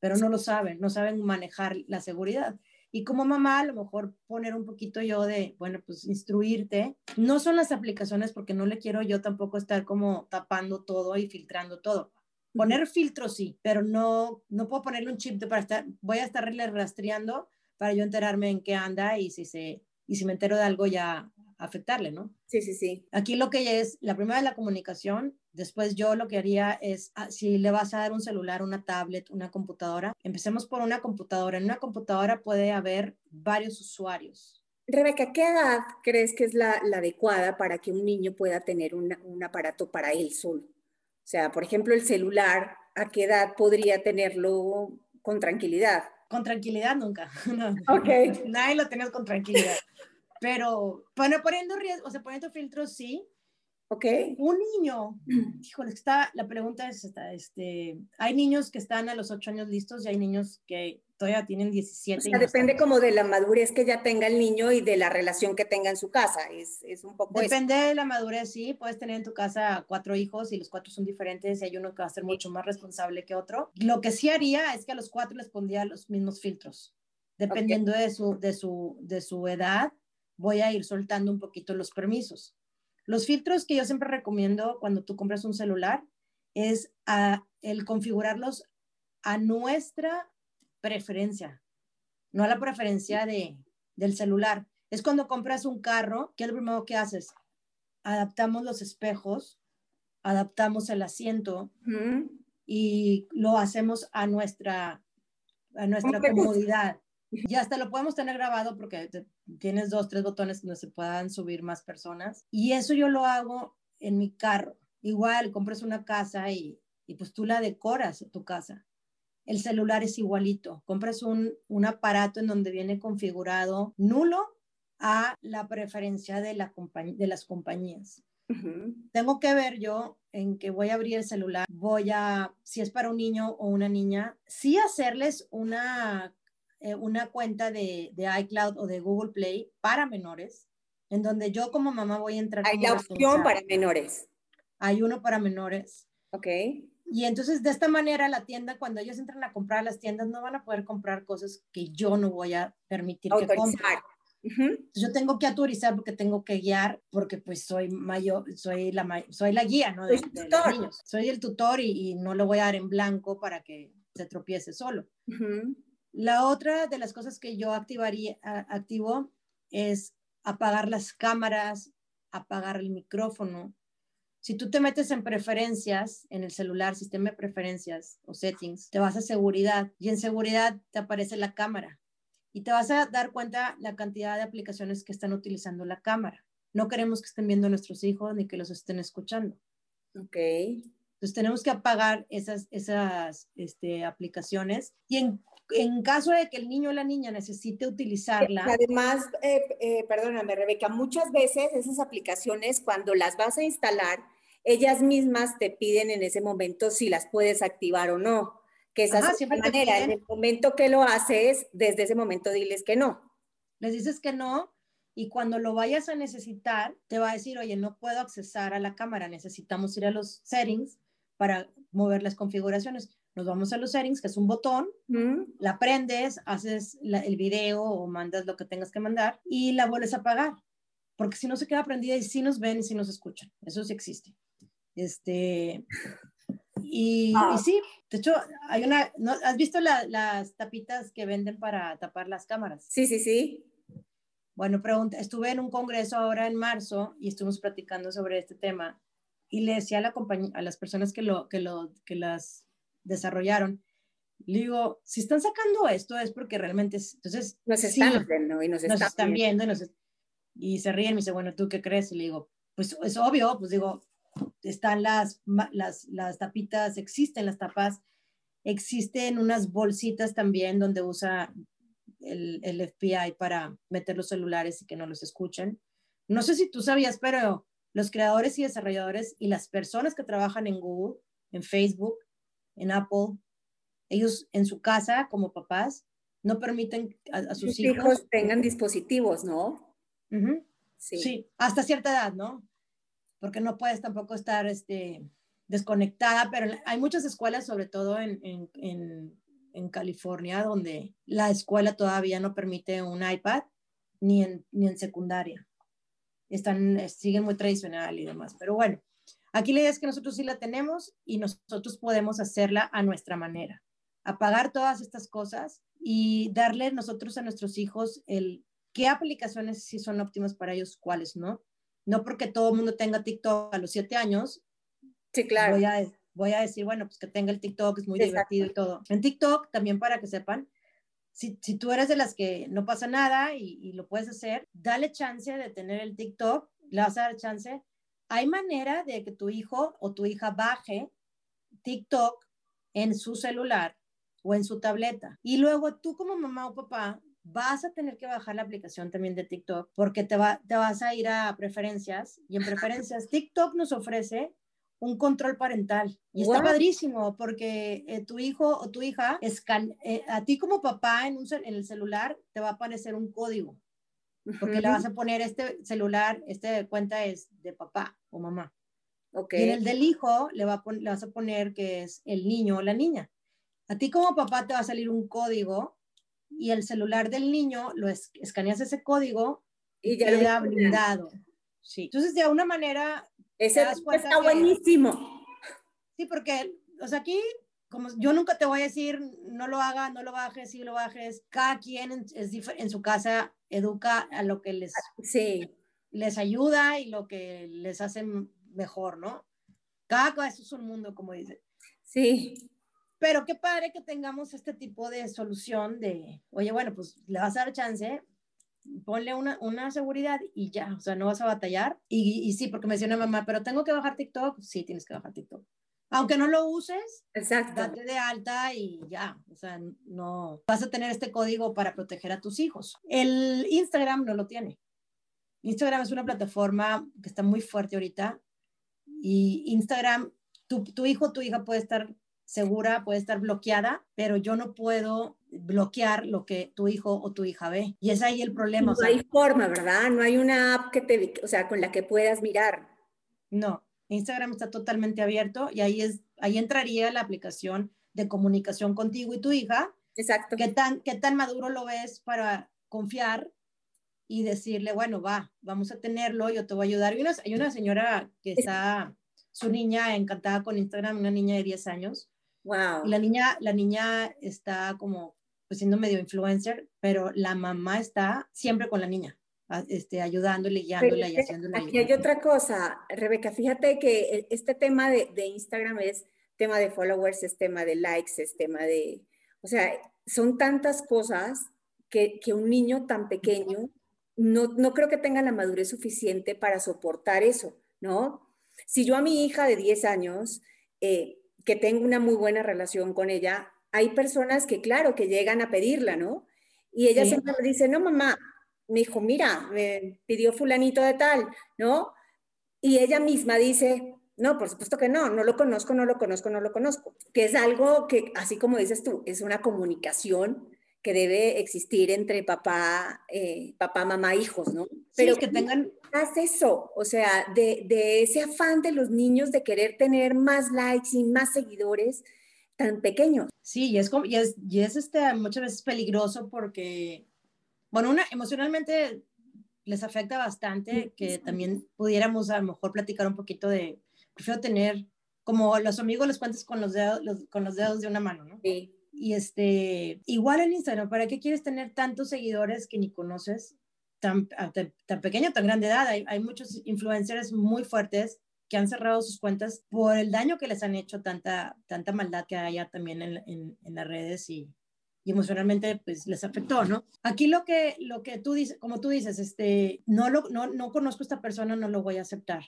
pero no lo saben, no saben manejar la seguridad. Y como mamá, a lo mejor poner un poquito yo de, bueno, pues instruirte. No son las aplicaciones porque no le quiero yo tampoco estar como tapando todo y filtrando todo. Poner filtros sí, pero no, no puedo ponerle un chip de para estar, voy a estarle rastreando para yo enterarme en qué anda y si, se, y si me entero de algo ya afectarle, ¿no? Sí, sí, sí. Aquí lo que es, la primera es la comunicación, después yo lo que haría es, ah, si le vas a dar un celular, una tablet, una computadora, empecemos por una computadora. En una computadora puede haber varios usuarios. Rebeca, ¿qué edad crees que es la, adecuada para que un niño pueda tener un aparato para él solo? O sea, por ejemplo, el celular, ¿a qué edad podría tenerlo con tranquilidad? Con tranquilidad nunca. No. Ok. Nadie lo tenés con tranquilidad. Pero, bueno, poniendo riesgo, o sea, poniendo filtros, sí. Ok. Un niño, híjole, está, la pregunta es esta, este, hay niños que están a los 8 años listos y hay niños que todavía tienen 17. O sea, depende como de la madurez que ya tenga el niño y de la relación que tenga en su casa, es, es un poco Depende de la madurez, sí, puedes tener en tu casa cuatro hijos y los cuatro son diferentes y hay uno que va a ser mucho más responsable que otro. Lo que sí haría es que a los cuatro les pondría los mismos filtros, dependiendo de, su, de, su, de su edad voy a ir soltando un poquito los permisos. Los filtros que yo siempre recomiendo cuando tú compras un celular es el configurarlos a nuestra preferencia, no a la preferencia de, del celular. Es cuando compras un carro, ¿qué es lo primero que haces? Adaptamos los espejos, adaptamos el asiento y lo hacemos a nuestra, a nuestra comodidad. Y hasta lo podemos tener grabado porque tienes dos, tres botones donde se puedan subir más personas. Y eso yo lo hago en mi carro. Igual, compras una casa y, y pues tú la decoras, tu casa. El celular es igualito. Compras un, un aparato en donde viene configurado nulo a la preferencia de, la de las compañías. Tengo que ver yo en que voy a abrir el celular, voy a, si es para un niño o una niña, sí hacerles una eh, una cuenta de, de, iCloud o de Google Play para menores, en donde yo como mamá voy a entrar. Hay la opción para menores. Hay uno para menores. Ok. Y entonces de esta manera la tienda, cuando ellos entran a comprar a las tiendas, no van a poder comprar cosas que yo no voy a permitir que compren. Yo tengo que autorizar porque tengo que guiar, porque pues soy mayor, soy la, soy la guía, ¿no? De, los niños. Soy el tutor y, no lo voy a dar en blanco para que se tropiece solo. La otra de las cosas que yo activaría, activo es apagar las cámaras, apagar el micrófono. Si tú te metes en preferencias, en el celular, sistema de preferencias o settings, te vas a seguridad y en seguridad te aparece la cámara y te vas a dar cuenta la cantidad de aplicaciones que están utilizando la cámara. No queremos que estén viendo a nuestros hijos ni que los estén escuchando. Ok. Entonces tenemos que apagar esas, esas este, aplicaciones y en, en, caso de que el niño o la niña necesite utilizarla. Además, eh, eh, perdóname Rebeca, muchas veces esas aplicaciones cuando las vas a instalar, ellas mismas te piden en ese momento si las puedes activar o no que esa es la manera. En el momento que lo haces, desde ese momento diles que no. Les dices que no y cuando lo vayas a necesitar, te va a decir, oye, no puedo accesar a la cámara, necesitamos ir a los settings para mover las configuraciones. Nos vamos a los settings, que es un botón, la prendes, haces el video o mandas lo que tengas que mandar y la vuelves a apagar. Porque si no se queda prendida y si nos ven y si nos escuchan. Eso sí existe. Este, y, sí, de hecho, hay una, ¿no? ¿has visto las tapitas que venden para tapar las cámaras? Sí, sí, sí. Bueno, pregunta, estuve en un congreso ahora en marzo y estuvimos platicando sobre este tema y le decía a, la a las personas que, lo, que, lo, que las desarrollaron, le digo, si están sacando esto es porque realmente, es, entonces... Nos están viendo y nos, están, viendo. y, se ríen y me dice, bueno, ¿tú qué crees? Y le digo, pues es obvio, pues digo, están las, las, las tapitas, existen las tapas, existen unas bolsitas también donde usa el, el, FBI para meter los celulares y que no los escuchen. No sé si tú sabías, pero los creadores y desarrolladores y las personas que trabajan en Google, en Facebook, en Apple, ellos en su casa como papás no permiten a, sus hijos, hijos, tengan dispositivos, ¿no? sí. sí. hasta cierta edad, ¿no? porque no puedes tampoco estar este, desconectada, pero hay muchas escuelas, sobre todo en, en, en, California, donde la escuela todavía no permite un iPad ni en, ni en secundaria. Están, siguen muy tradicional y demás, pero bueno, aquí la idea es que nosotros sí la tenemos y nosotros podemos hacerla a nuestra manera. Apagar todas estas cosas y darle nosotros a nuestros hijos el qué aplicaciones sí son óptimas para ellos, cuáles no no porque todo el mundo tenga TikTok a los siete años. Sí, claro. Voy a, voy a decir, bueno, pues que tenga el TikTok, es muy divertido y todo. En TikTok, también para que sepan, si, si, tú eres de las que no pasa nada y, y, lo puedes hacer, dale chance de tener el TikTok, le vas a dar chance. Hay manera de que tu hijo o tu hija baje TikTok en su celular o en su tableta. Y luego tú como mamá o papá vas a tener que bajar la aplicación también de TikTok porque te, va, te vas a ir a preferencias y en preferencias TikTok nos ofrece un control parental. Y está padrísimo porque eh, tu hijo o tu hija, escan eh, a ti como papá en, un en el celular te va a aparecer un código. Porque le vas a poner este celular, esta cuenta es de papá o mamá. Okay. Y en el del hijo le, va le vas a poner que es el niño o la niña. A ti como papá te va a salir un código y el celular del niño lo escaneas ese código y ya queda blindado. Sí. Entonces, de alguna manera. Ese está buenísimo. Sí, porque, o sea, aquí, como yo nunca te voy a decir, no lo haga, no lo bajes, sí lo bajes. Cada quien en, es en su casa educa a lo que les, sí. les ayuda y lo que les hace mejor, ¿no? Cada cabeza es un mundo, como dice. Sí. Pero qué padre que tengamos este tipo de solución de, oye, bueno, pues le vas a dar chance, ponle una, una seguridad y ya, o sea, no vas a batallar. Y, y sí, porque me decía una mamá, pero tengo que bajar TikTok, sí, tienes que bajar TikTok. Aunque no lo uses, Exacto. date de alta y ya, o sea, no vas a tener este código para proteger a tus hijos. El Instagram no lo tiene. Instagram es una plataforma que está muy fuerte ahorita y Instagram, tu, tu hijo o tu hija puede estar segura, puede estar bloqueada, pero yo no puedo bloquear lo que tu hijo o tu hija ve. Y es ahí el problema. No hay forma, ¿verdad? No hay una app que te, o sea, con la que puedas mirar. No, Instagram está totalmente abierto y ahí, es, ahí entraría la aplicación de comunicación contigo y tu hija. Exacto. ¿Qué tan, qué tan maduro lo ves para confiar y decirle, bueno, va, vamos a tenerlo, yo te voy a ayudar. Hay una, hay una señora que está, su niña encantada con Instagram, una niña de 10 años. Wow. Y la niña, la niña está como pues siendo medio influencer, pero la mamá está siempre con la niña, este, ayudándole, guiándola y haciéndole. Aquí hay otra cosa, Rebeca, fíjate que este tema de, de, Instagram es tema de followers, es tema de likes, es tema de, o sea, son tantas cosas que, que un niño tan pequeño no, no creo que tenga la madurez suficiente para soportar eso, ¿no? Si yo a mi hija de 10 años, eh, que tengo una muy buena relación con ella, hay personas que, claro, que llegan a pedirla, ¿no? Y ella siempre me dice, no, mamá, me dijo, mira, me pidió fulanito de tal, ¿no? Y ella misma dice, no, por supuesto que no, no lo conozco, no lo conozco, no lo conozco. Que es algo que, así como dices tú, es una comunicación que debe existir entre papá, eh, papá, mamá, hijos, ¿no? Pero que tengan... Haz eso, o sea, de, de, ese afán de los niños de querer tener más likes y más seguidores, tan pequeños. Sí, y es, como, y es, y es este, muchas veces peligroso porque, bueno, una, emocionalmente les afecta bastante que también pudiéramos a lo mejor platicar un poquito de, prefiero tener, como los amigos les cuentas con los dedos, con los dedos de una mano, ¿no? Sí. Y este, igual en Instagram, ¿para qué quieres tener tantos seguidores que ni conoces? Tan, tan, tan pequeño, tan grande edad. Hay, hay muchos influencers muy fuertes que han cerrado sus cuentas por el daño que les han hecho, tanta, tanta maldad que haya también en, en, en las redes y, y, emocionalmente pues les afectó, ¿no? Aquí lo que, lo que tú dices, como tú dices, este, no, lo, no, no conozco a esta persona, no lo voy a aceptar.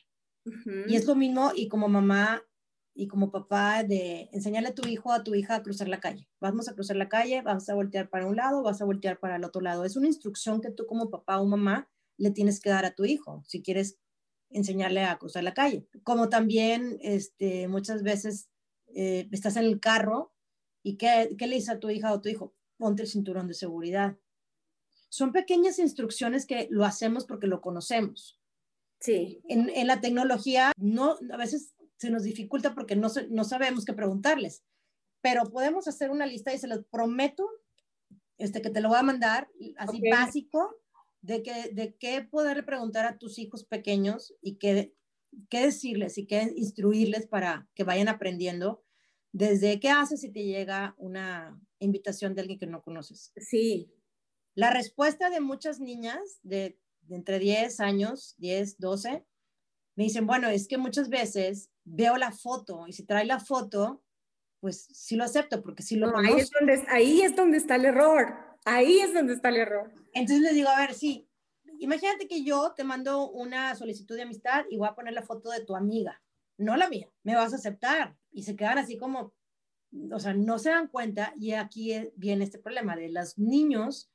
Uh -huh. Y es lo mismo y como mamá y como papá de enseñarle a tu hijo, a tu hija a cruzar la calle. Vamos a cruzar la calle, vas a voltear para un lado, vas a voltear para el otro lado. Es una instrucción que tú como papá o mamá le tienes que dar a tu hijo si quieres enseñarle a cruzar la calle. Como también este, muchas veces eh, estás en el carro y ¿qué, ¿qué, le dice a tu hija o tu hijo? Ponte el cinturón de seguridad. Son pequeñas instrucciones que lo hacemos porque lo conocemos. Sí. En, en la tecnología no, a veces se nos dificulta porque no, no sabemos qué preguntarles, pero podemos hacer una lista y se los prometo este, que te lo voy a mandar así okay. básico de, que, de qué poderle preguntar a tus hijos pequeños y qué, qué decirles y qué instruirles para que vayan aprendiendo desde qué haces si te llega una invitación de alguien que no conoces. Sí. La respuesta de muchas niñas de, de entre 10 años, 10, 12, me dicen, bueno, es que muchas veces veo la foto y si trae la foto, pues sí lo acepto porque sí lo no, conozco. Ahí es, donde, ahí es donde está el error. Ahí es donde está el error. Entonces les digo, a ver, sí, imagínate que yo te mando una solicitud de amistad y voy a poner la foto de tu amiga, no la mía, me vas a aceptar. Y se quedan así como, o sea, no se dan cuenta y aquí viene este problema de los niños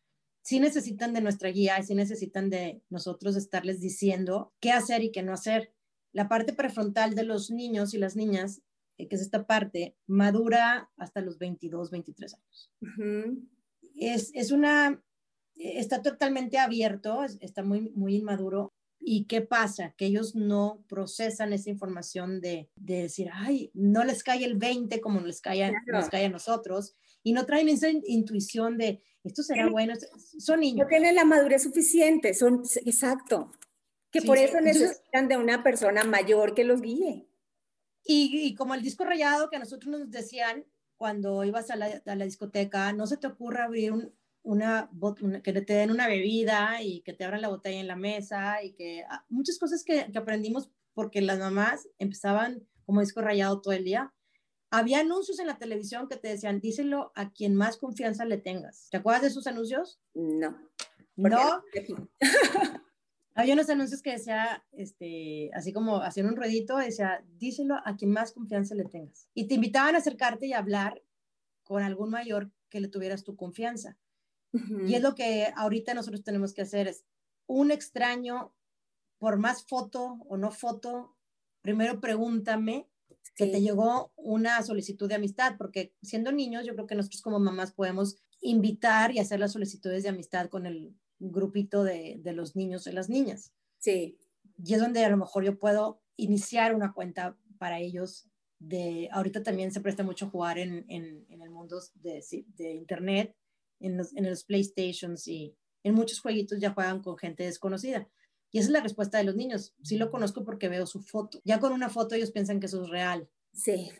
sí necesitan de nuestra guía y sí necesitan de nosotros estarles diciendo qué hacer y qué no hacer. La parte prefrontal de los niños y las niñas, eh, que es esta parte, madura hasta los 22, 23 años. Uh -huh. Es, es, una, está totalmente abierto, está muy, muy inmaduro. ¿Y qué pasa? Que ellos no procesan esa información de, de decir, ay, no les cae el 20 como les cae, a, claro. nos cae a nosotros, y no traen esa intuición de, esto será bueno, son niños. No tienen la madurez suficiente, son, exacto, que sí, por eso necesitan de una persona mayor que los guíe. Y, y, como el disco rayado que a nosotros nos decían cuando ibas a la, a la discoteca, no se te ocurra abrir un, una, una, que te den una bebida y que te abran la botella en la mesa y que ah, muchas cosas que, que aprendimos porque las mamás empezaban como disco rayado todo el día. Había anuncios en la televisión que te decían, díselo a quien más confianza le tengas. ¿Te acuerdas de esos anuncios? No. ¿No? Había unos anuncios que decía, este, así como haciendo un ruedito, decía, díselo a quien más confianza le tengas. Y te invitaban a acercarte y a hablar con algún mayor que le tuvieras tu confianza. Uh -huh. Y es lo que ahorita nosotros tenemos que hacer, es un extraño, por más foto o no foto, primero pregúntame que te llegó una solicitud de amistad, porque siendo niños, yo creo que nosotros como mamás podemos invitar y hacer las solicitudes de amistad con el grupito de, de los niños y las niñas. Sí. Y es donde a lo mejor yo puedo iniciar una cuenta para ellos de, ahorita también se presta mucho jugar en, en, en el mundo de, de internet, en los, en los PlayStations y en muchos jueguitos ya juegan con gente desconocida. Y esa es la respuesta de los niños. Sí lo conozco porque veo su foto. Ya con una foto ellos piensan que eso es real. Sí.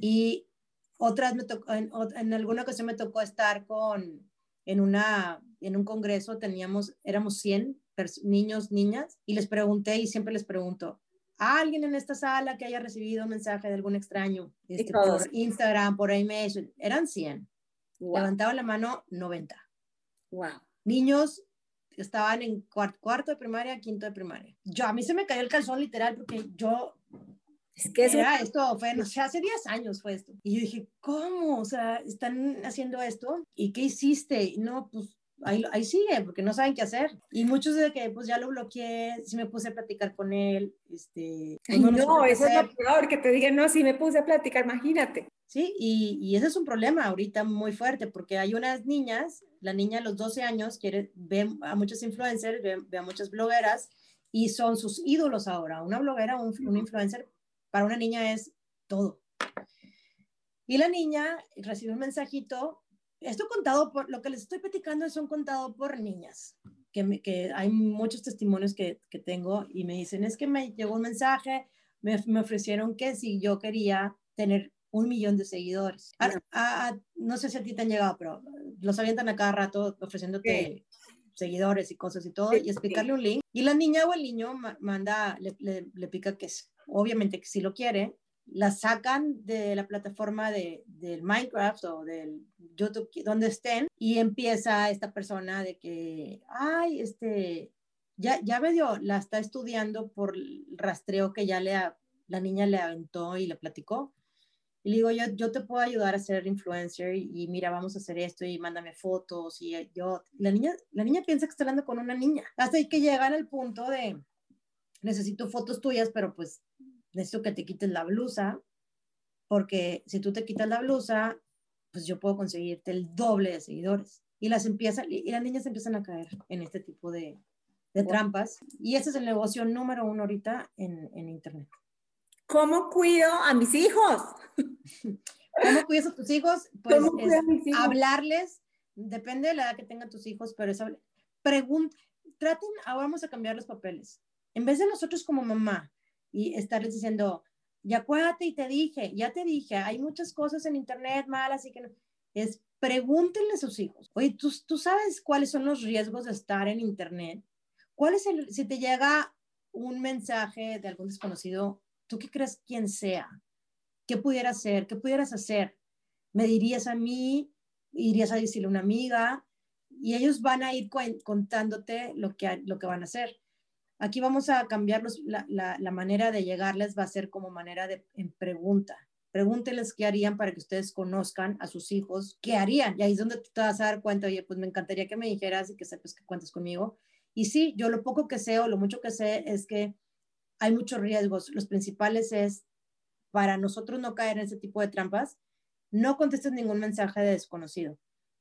Y otras me tocó, en, en, alguna ocasión me tocó estar con, en, una, en un congreso, teníamos, éramos 100 niños, niñas, y les pregunté y siempre les pregunto, alguien en esta sala que haya recibido un mensaje de algún extraño este, por Instagram, por email, eran 100. Wow. Levantaba la mano 90. Wow. Niños estaban en cuarto, cuarto de primaria, quinto de primaria. Yo, a mí se me cayó el calzón literal porque yo es que eso... Era, esto fue, no sé, hace 10 años fue esto. Y yo dije, ¿cómo? O sea, están haciendo esto. ¿Y qué hiciste? No, pues ahí, ahí sigue, porque no saben qué hacer. Y muchos de que pues ya lo bloqueé, sí me puse a platicar con él. Este, Ay, no, no eso es lo peor, que te digan, no, sí me puse a platicar, imagínate. Sí, y, y, ese es un problema ahorita muy fuerte, porque hay unas niñas, la niña a los 12 años quiere, ve a muchos influencers, ve, ve a muchas blogueras, y son sus ídolos ahora. Una bloguera, un, un influencer, para una niña es todo. Y la niña recibe un mensajito esto contado por, lo que les estoy platicando son contado por niñas, que, me, que hay muchos testimonios que, que, tengo y me dicen, es que me llegó un mensaje, me, me ofrecieron que si yo quería tener un millón de seguidores. A, a, a, no sé si a ti te han llegado, pero los avientan a cada rato ofreciéndote sí. seguidores y cosas y todo, sí, y explicarle sí. un link. Y la niña o el niño manda, le, le, le pica que es, obviamente que si lo quiere, la sacan de la plataforma de, del Minecraft o del YouTube, donde estén, y empieza esta persona de que, ay, este, ya, ya medio la está estudiando por el rastreo que ya le la niña le aventó y le platicó. Y le digo, yo, yo te puedo ayudar a ser influencer y, mira, vamos a hacer esto y mándame fotos y yo, la niña, la niña piensa que está hablando con una niña. Hasta que llegan al punto de, necesito fotos tuyas, pero pues necesito que te quites la blusa, porque si tú te quitas la blusa, pues yo puedo conseguirte el doble de seguidores. Y las empiezan, y las niñas empiezan a caer en este tipo de, de trampas. Y ese es el negocio número uno ahorita en, en Internet. ¿Cómo cuido a mis hijos? ¿Cómo cuidas a tus hijos? Pues es hijos? hablarles, depende de la edad que tengan tus hijos, pero es pregunta, traten, ahora vamos a cambiar los papeles. En vez de nosotros como mamá y estarles diciendo, ya acuérdate y te dije, ya te dije, hay muchas cosas en internet malas y que. Es pregúntenle a sus hijos, oye, ¿tú, tú sabes cuáles son los riesgos de estar en internet? ¿Cuál es el, si te llega un mensaje de algún desconocido, ¿tú qué crees quién sea? ¿Qué pudiera hacer? ¿Qué pudieras hacer? ¿Me dirías a mí? ¿Irías a decirle a una amiga? Y ellos van a ir contándote lo que, lo que van a hacer. Aquí vamos a cambiar los, la, la, manera de llegarles, va a ser como manera de en pregunta. Pregúntenles qué harían para que ustedes conozcan a sus hijos, qué harían. Y ahí es donde te vas a dar cuenta, oye, pues me encantaría que me dijeras y que sepas que cuentas conmigo. Y sí, yo lo poco que sé o lo mucho que sé es que hay muchos riesgos. Los principales es, para nosotros no caer en ese tipo de trampas, no contestes ningún mensaje de desconocido.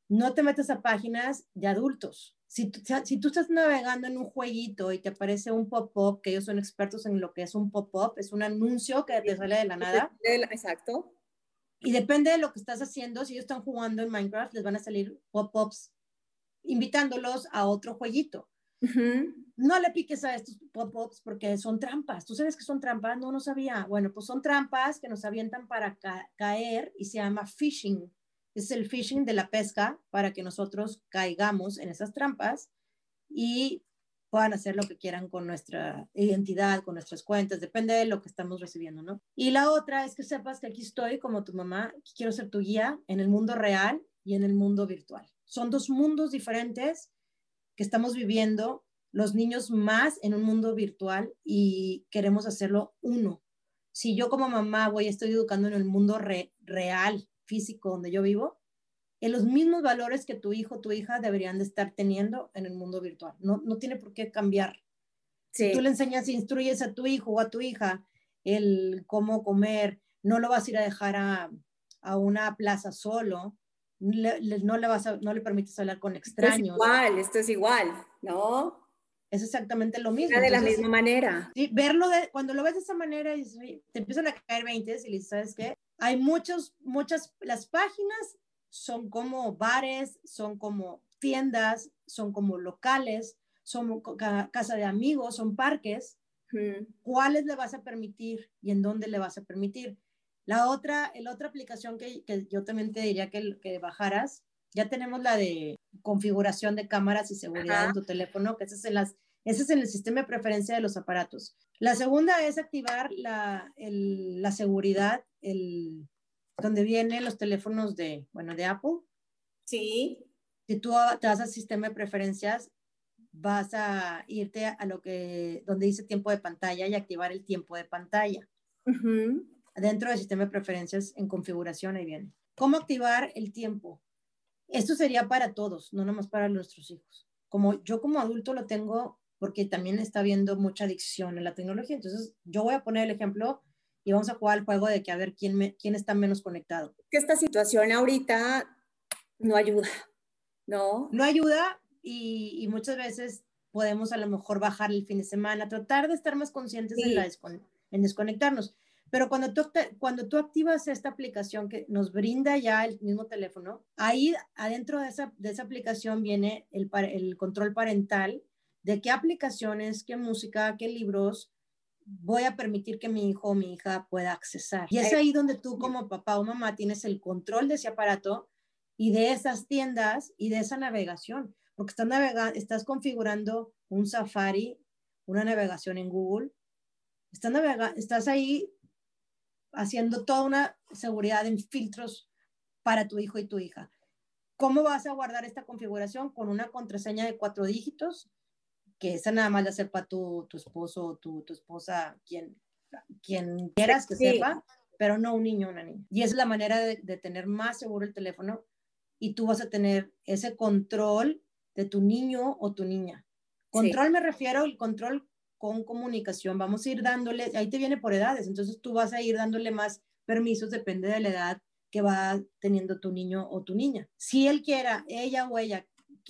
No te metas a páginas de adultos si, si, tú estás navegando en un jueguito y te aparece un pop-up, que ellos son expertos en lo que es un pop-up, es un anuncio que te sale de la nada. Exacto. Y depende de lo que estás haciendo, si ellos están jugando en Minecraft, les van a salir pop-ups invitándolos a otro jueguito. Uh -huh. No le piques a estos pop-ups porque son trampas. ¿Tú sabes que son trampas? No, no sabía. Bueno, pues son trampas que nos avientan para ca caer y se llama phishing es el phishing de la pesca para que nosotros caigamos en esas trampas y puedan hacer lo que quieran con nuestra identidad, con nuestras cuentas, depende de lo que estamos recibiendo, ¿no? Y la otra es que sepas que aquí estoy como tu mamá, quiero ser tu guía en el mundo real y en el mundo virtual. Son dos mundos diferentes que estamos viviendo, los niños más en un mundo virtual y queremos hacerlo uno. Si yo como mamá voy, estoy educando en el mundo re, real, físico donde yo vivo, en los mismos valores que tu hijo, tu hija deberían de estar teniendo en el mundo virtual. No, no tiene por qué cambiar. Sí. Si tú le enseñas, instruyes a tu hijo o a tu hija el cómo comer, no lo vas a ir a dejar a, a una plaza solo, no, le vas no le permites hablar con extraños. Esto es igual, esto es igual, ¿no? Es exactamente lo mismo. de la misma manera. Sí, verlo de, cuando lo ves de esa manera, te empiezan a caer 20 y dices, ¿sabes qué? Hay muchos, muchas, las páginas son como bares, son como tiendas, son como locales, son casa de amigos, son parques. ¿Cuáles le vas a permitir y en dónde le vas a permitir? La otra, la otra aplicación que, que yo también te diría que, que, bajaras, ya tenemos la de configuración de cámaras y seguridad en tu teléfono, que ese es, en las, ese es en el sistema de preferencia de los aparatos. La segunda es activar la, el, la seguridad, el, donde vienen los teléfonos de, bueno, de Apple. Sí. Si tú te vas al sistema de preferencias, vas a irte a lo que, donde dice tiempo de pantalla y activar el tiempo de pantalla. Dentro del sistema de preferencias en configuración, ahí viene. ¿Cómo activar el tiempo? Esto sería para todos, no nomás para nuestros hijos. Como yo como adulto lo tengo porque también está habiendo mucha adicción en la tecnología. Entonces, yo voy a poner el ejemplo y vamos a jugar al juego de que a ver quién, quién está menos conectado. Que esta situación ahorita no ayuda, ¿no? No ayuda y, muchas veces podemos a lo mejor bajar el fin de semana, tratar de estar más conscientes en, la en desconectarnos. Pero cuando tú, cuando tú activas esta aplicación que nos brinda ya el mismo teléfono, ahí adentro de esa, de esa aplicación viene el, el control parental de qué aplicaciones, qué música, qué libros voy a permitir que mi hijo o mi hija pueda accesar. Y es ahí donde tú como papá o mamá tienes el control de ese aparato y de esas tiendas y de esa navegación, porque estás, navegando, estás configurando un Safari, una navegación en Google, estás, estás ahí haciendo toda una seguridad en filtros para tu hijo y tu hija. ¿Cómo vas a guardar esta configuración? Con una contraseña de cuatro dígitos, que esa nada más la sepa tu, tu esposo o tu, tu, esposa, quien, quien quieras que sepa, pero no un niño o una niña. Y esa es la manera de, de tener más seguro el teléfono y tú vas a tener ese control de tu niño o tu niña. Control me refiero al control con comunicación. Vamos a ir dándole, ahí te viene por edades, entonces tú vas a ir dándole más permisos, depende de la edad que va teniendo tu niño o tu niña. Si él quiera, ella o ella,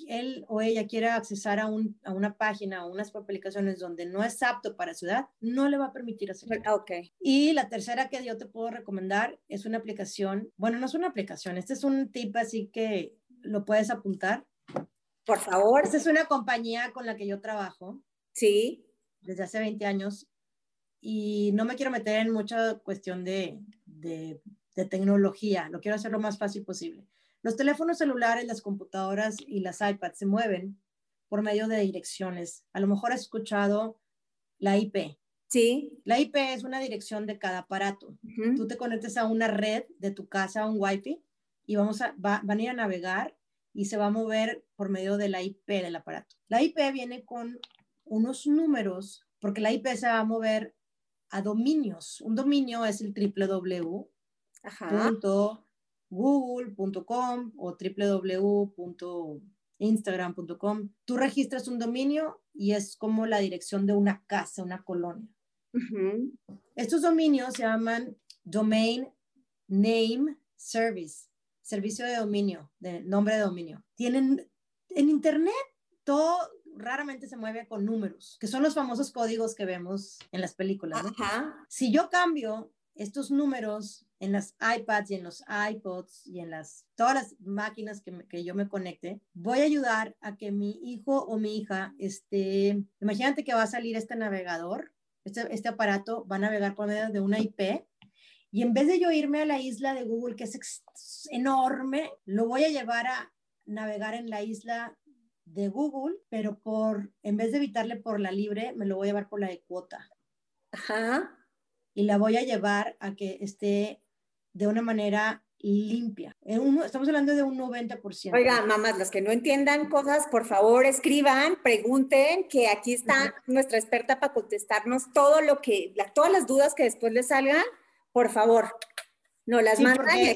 él o ella quiera accesar a, un, a una página o unas aplicaciones donde no es apto para su edad, no le va a permitir hacerlo. Ok. Y la tercera que yo te puedo recomendar es una aplicación, bueno, no es una aplicación, este es un tip así que lo puedes apuntar. Por favor. Esta es una compañía con la que yo trabajo. Sí. Desde hace 20 años. Y no me quiero meter en mucha cuestión de, de, de tecnología. Lo quiero hacer lo más fácil posible. Los teléfonos celulares, las computadoras y las iPads se mueven por medio de direcciones. A lo mejor has escuchado la IP. Sí. La IP es una dirección de cada aparato. Tú te conectes a una red de tu casa, a un Wi-Fi, y vamos a, van a ir a navegar y se va a mover por medio de la IP del aparato. La IP viene con unos números, porque la IP se va a mover a dominios. Un dominio es el www.google.com o www.instagram.com. Tú registras un dominio y es como la dirección de una casa, una colonia. Estos dominios se llaman Domain Name Service servicio de dominio, de nombre de dominio. Tienen en Internet todo raramente se mueve con números, que son los famosos códigos que vemos en las películas. Si yo cambio estos números en las iPads y en los iPods y en las, todas las máquinas que, que, yo me conecte, voy a ayudar a que mi hijo o mi hija esté, imagínate que va a salir este navegador, este, este aparato va a navegar por medio de una IP y en vez de yo irme a la isla de Google, que es enorme, lo voy a llevar a navegar en la isla de Google, pero por, en vez de evitarle por la libre, me lo voy a llevar por la de cuota. Ajá. Y la voy a llevar a que esté de una manera limpia. estamos hablando de un 90%. Oigan, mamás, las que no entiendan cosas, por favor, escriban, pregunten, que aquí está nuestra experta para contestarnos todo lo que, todas las dudas que después les salgan por favor, no las sí,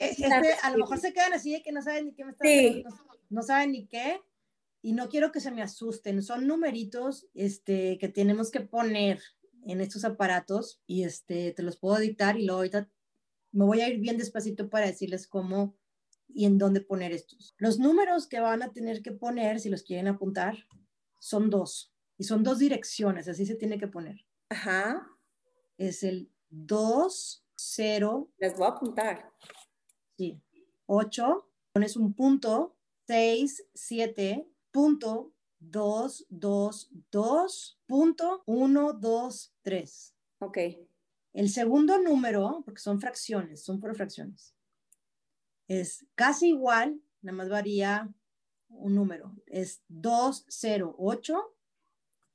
este, a lo mejor se quedan así de que no saben ni qué me están sí. no, saben ni qué, y no quiero que se me asusten. Son numeritos este, que tenemos que poner en estos aparatos y este, te los puedo dictar y luego ahorita me voy a ir bien despacito para decirles cómo y en dónde poner estos. Los números que van a tener que poner, si los quieren apuntar, son dos. Y son dos direcciones, así se tiene que poner. Ajá. Es el 2, 0. Les voy a apuntar. Sí. 8. Pones un punto. 6, 7. Punto. 2, 2, 2. Punto. 1, 2, 3. Ok. El segundo número, porque son fracciones, son por fracciones, es casi igual, nada más varía un número. Es 208.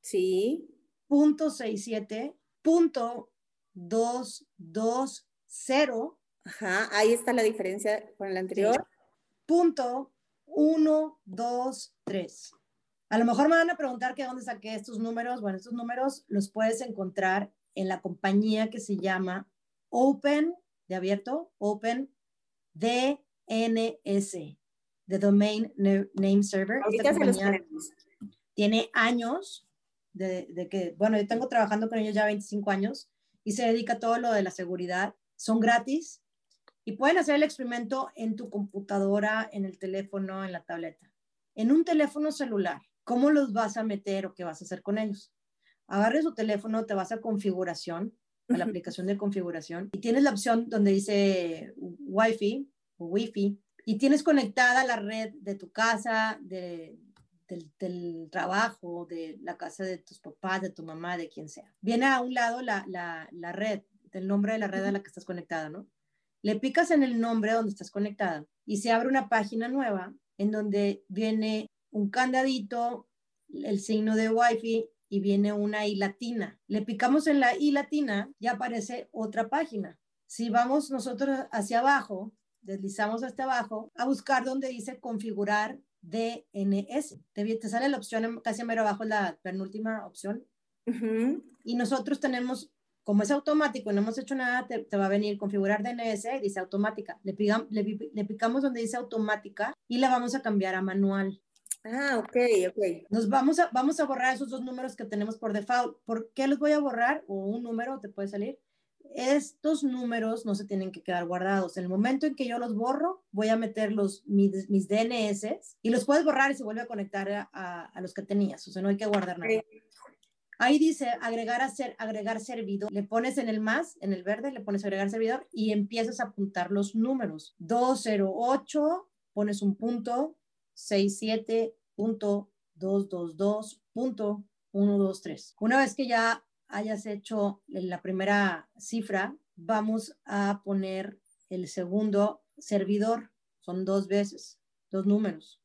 Sí. Punto 67. Punto 220. Ajá, ahí está la diferencia con el anterior. Punto 123. A lo mejor me van a preguntar que dónde saqué estos números. Bueno, estos números los puedes encontrar en la compañía que se llama Open, de abierto, Open DNS, de Domain Name Server. tiene años de, de, que, bueno, yo tengo trabajando con ellos ya 25 años y se dedica a todo lo de la seguridad. Son gratis y pueden hacer el experimento en tu computadora, en el teléfono, en la tableta. En un teléfono celular, ¿cómo los vas a meter o qué vas a hacer con ellos? Agarres su teléfono, te vas a configuración, a la aplicación de configuración y tienes la opción donde dice Wi-Fi o Wi-Fi y tienes conectada la red de tu casa, de, del, trabajo, de la casa de tus papás, de tu mamá, de quien sea. Viene a un lado la, la, la red, el nombre de la red a la que estás conectada, ¿no? Le picas en el nombre donde estás conectada y se abre una página nueva en donde viene un candadito, el signo de Wi-Fi y viene una I latina. Le picamos en la I latina y aparece otra página. Si vamos nosotros hacia abajo, deslizamos hasta abajo a buscar donde dice configurar DNS. Te, te sale la opción casi mero abajo, la penúltima opción. Y nosotros tenemos, como es automático no hemos hecho nada, te, va a venir configurar DNS y dice automática. Le, le, le, picamos donde dice automática y la vamos a cambiar a manual. Ah, ok, ok. Nos vamos a, vamos a borrar esos dos números que tenemos por default. ¿Por qué los voy a borrar? O un número te puede salir estos números no se tienen que quedar guardados. En el momento en que yo los borro, voy a meter los, mis, mis DNS y los puedes borrar y se vuelve a conectar a, a, los que tenías. O sea, no hay que guardar nada. Ahí dice agregar, a ser, agregar servidor. Le pones en el más, en el verde, le pones agregar servidor y empiezas a apuntar los números. 208, pones un punto, 67.222.123. Una vez que ya hayas hecho la primera cifra, vamos a poner el segundo servidor. Son dos veces, dos números.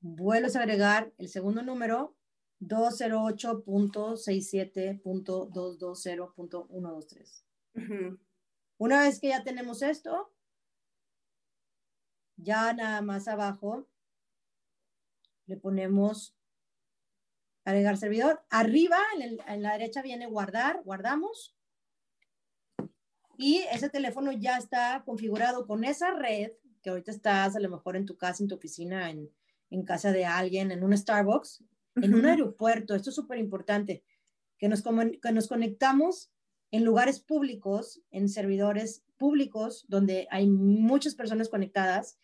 Vuelves a agregar el segundo número, 208.67.220.123. Una vez que ya tenemos esto, ya nada más abajo le ponemos agregar servidor. Arriba, en, la derecha viene guardar, guardamos. Y ese teléfono ya está configurado con esa red, que ahorita estás a lo mejor en tu casa, en tu oficina, en, en casa de alguien, en un Starbucks, en un aeropuerto. Esto es súper importante, que nos, que nos conectamos en lugares públicos, en servidores públicos, donde hay muchas personas conectadas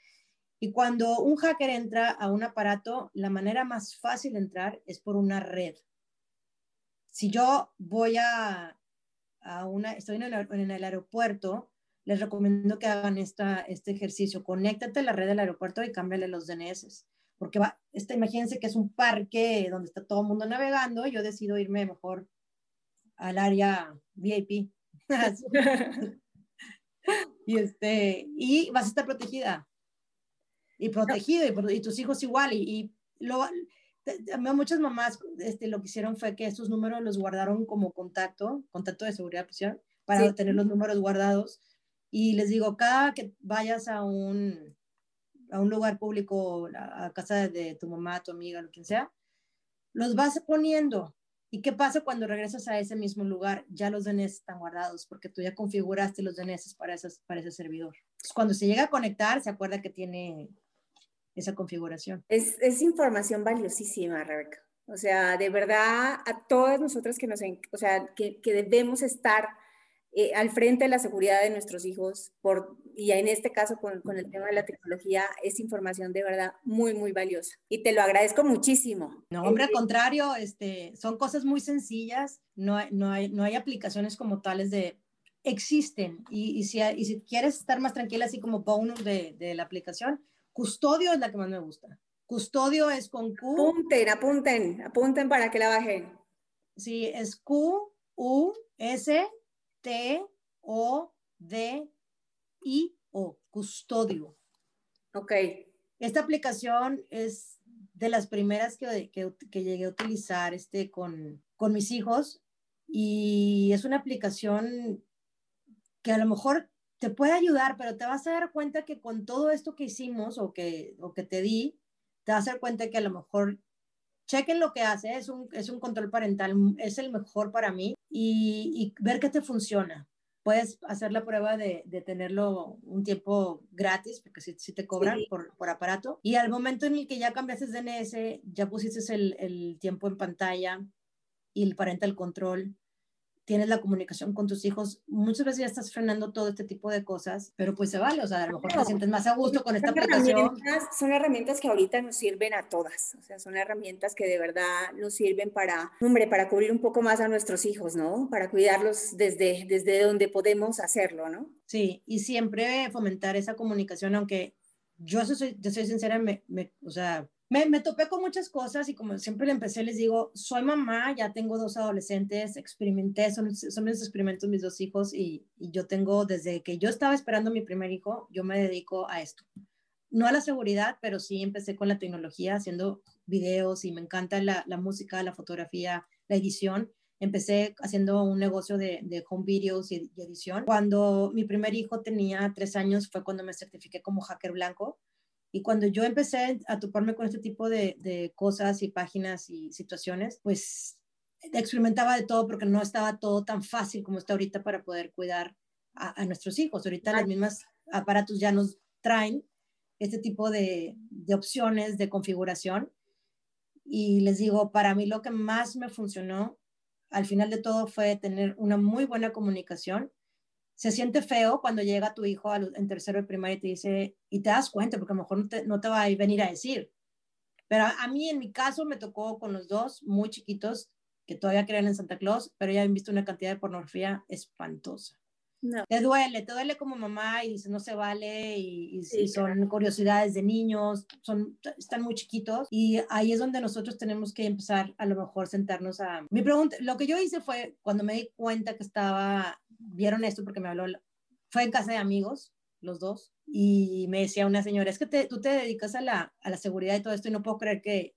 y cuando un hacker entra a un aparato, la manera más fácil de entrar es por una red. Si yo voy a, a una, estoy en el, en el, aeropuerto, les recomiendo que hagan esta, este ejercicio. Conéctate a la red del aeropuerto y cámbiale los DNS. Porque va, esta, imagínense que es un parque donde está todo el mundo navegando. Yo decido irme mejor al área VIP. y, este, y vas a estar protegida y protegido y, tus hijos igual. Y, y lo, muchas mamás este, lo que hicieron fue que estos números los guardaron como contacto, contacto de seguridad prisión, para tener los números guardados. Y les digo, cada que vayas a un, a un lugar público, a, casa de tu mamá, tu amiga, lo que sea, los vas poniendo. ¿Y qué pasa cuando regresas a ese mismo lugar? Ya los DNS están guardados porque tú ya configuraste los DNS para, esas, para ese servidor. cuando se llega a conectar, se acuerda que tiene esa configuración. Es, es información valiosísima, Rebeca. O sea, de verdad, a todas nosotras que nos, o sea, que, que debemos estar eh, al frente de la seguridad de nuestros hijos, por, y en este caso con, con, el tema de la tecnología, es información de verdad muy, muy valiosa. Y te lo agradezco muchísimo. No, hombre, al contrario, este, son cosas muy sencillas, no hay, no, hay, no hay aplicaciones como tales de... Existen, y, y, si, y si quieres estar más tranquila, así como bonus de, de la aplicación, Custodio es la que más me gusta. Custodio es con Q. Apunten, apunten, apunten para que la bajen. Sí, es Q, U, S, T, O, D, I, O, custodio. Ok. Esta aplicación es de las primeras que, que, que llegué a utilizar este, con, con mis hijos y es una aplicación que a lo mejor te puede ayudar, pero te vas a dar cuenta que con todo esto que hicimos o que, o que te di, te vas a dar cuenta que a lo mejor chequen lo que hace, es un, es un control parental, es el mejor para mí y, y ver qué te funciona. Puedes hacer la prueba de, de tenerlo un tiempo gratis, porque si, si te cobran sí. por, por, aparato. Y al momento en el que ya cambiaste DNS, ya pusiste el, el tiempo en pantalla y el parental control, tienes la comunicación con tus hijos, muchas veces ya estás frenando todo este tipo de cosas, pero pues se vale, o sea, a lo mejor te sientes más a gusto con esta son aplicación. Herramientas, son herramientas que ahorita nos sirven a todas, o sea, son herramientas que de verdad nos sirven para, hombre, para cubrir un poco más a nuestros hijos, ¿no? Para cuidarlos desde, desde donde podemos hacerlo, ¿no? Sí, y siempre fomentar esa comunicación, aunque yo soy, yo soy sincera, me, me, o sea, me, me, topé con muchas cosas y como siempre le empecé, les digo, soy mamá, ya tengo dos adolescentes, experimenté, son, son mis experimentos mis dos hijos y, y, yo tengo, desde que yo estaba esperando mi primer hijo, yo me dedico a esto. No a la seguridad, pero sí empecé con la tecnología, haciendo videos y me encanta la, la música, la fotografía, la edición. Empecé haciendo un negocio de, de home videos y, y edición. Cuando mi primer hijo tenía tres años fue cuando me certifiqué como hacker blanco y cuando yo empecé a toparme con este tipo de, de, cosas y páginas y situaciones, pues experimentaba de todo porque no estaba todo tan fácil como está ahorita para poder cuidar a, a nuestros hijos. Ahorita los mismos aparatos ya nos traen este tipo de, de opciones de configuración. Y les digo, para mí lo que más me funcionó al final de todo fue tener una muy buena comunicación se siente feo cuando llega tu hijo en tercero de primaria y te dice, y te das cuenta, porque a lo mejor no te, no te va a venir a decir. Pero a, a, mí, en mi caso, me tocó con los dos muy chiquitos que todavía creen en Santa Claus, pero ya han visto una cantidad de pornografía espantosa. No. Te duele, te duele como mamá y dices no se vale y, y, sí, y son claro. curiosidades de niños, son, están muy chiquitos y ahí es donde nosotros tenemos que empezar a lo mejor sentarnos a... Mi pregunta, lo que yo hice fue cuando me di cuenta que estaba vieron esto porque me habló, fue en casa de amigos, los dos, y me decía una señora, es que te, tú te dedicas a la, a la seguridad y todo esto y no puedo creer que...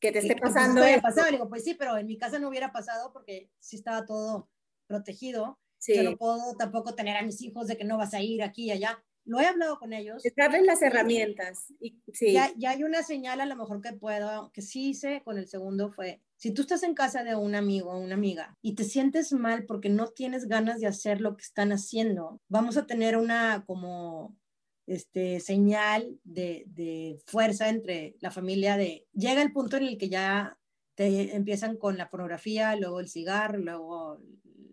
Que te esté pasando. Que, pasado. Le digo, pues sí, pero en mi casa no hubiera pasado porque sí estaba todo protegido. Sí. Yo no puedo tampoco tener a mis hijos de que no vas a ir aquí y allá. Lo he hablado con ellos. Es darles las herramientas. Y, sí. ya, ya hay una señal a lo mejor que puedo, que sí hice con el segundo fue, si tú estás en casa de un amigo o una amiga y te sientes mal porque no tienes ganas de hacer lo que están haciendo, vamos a tener una como este, señal de, de fuerza entre la familia de, llega el punto en el que ya te empiezan con la pornografía, luego el cigarro, luego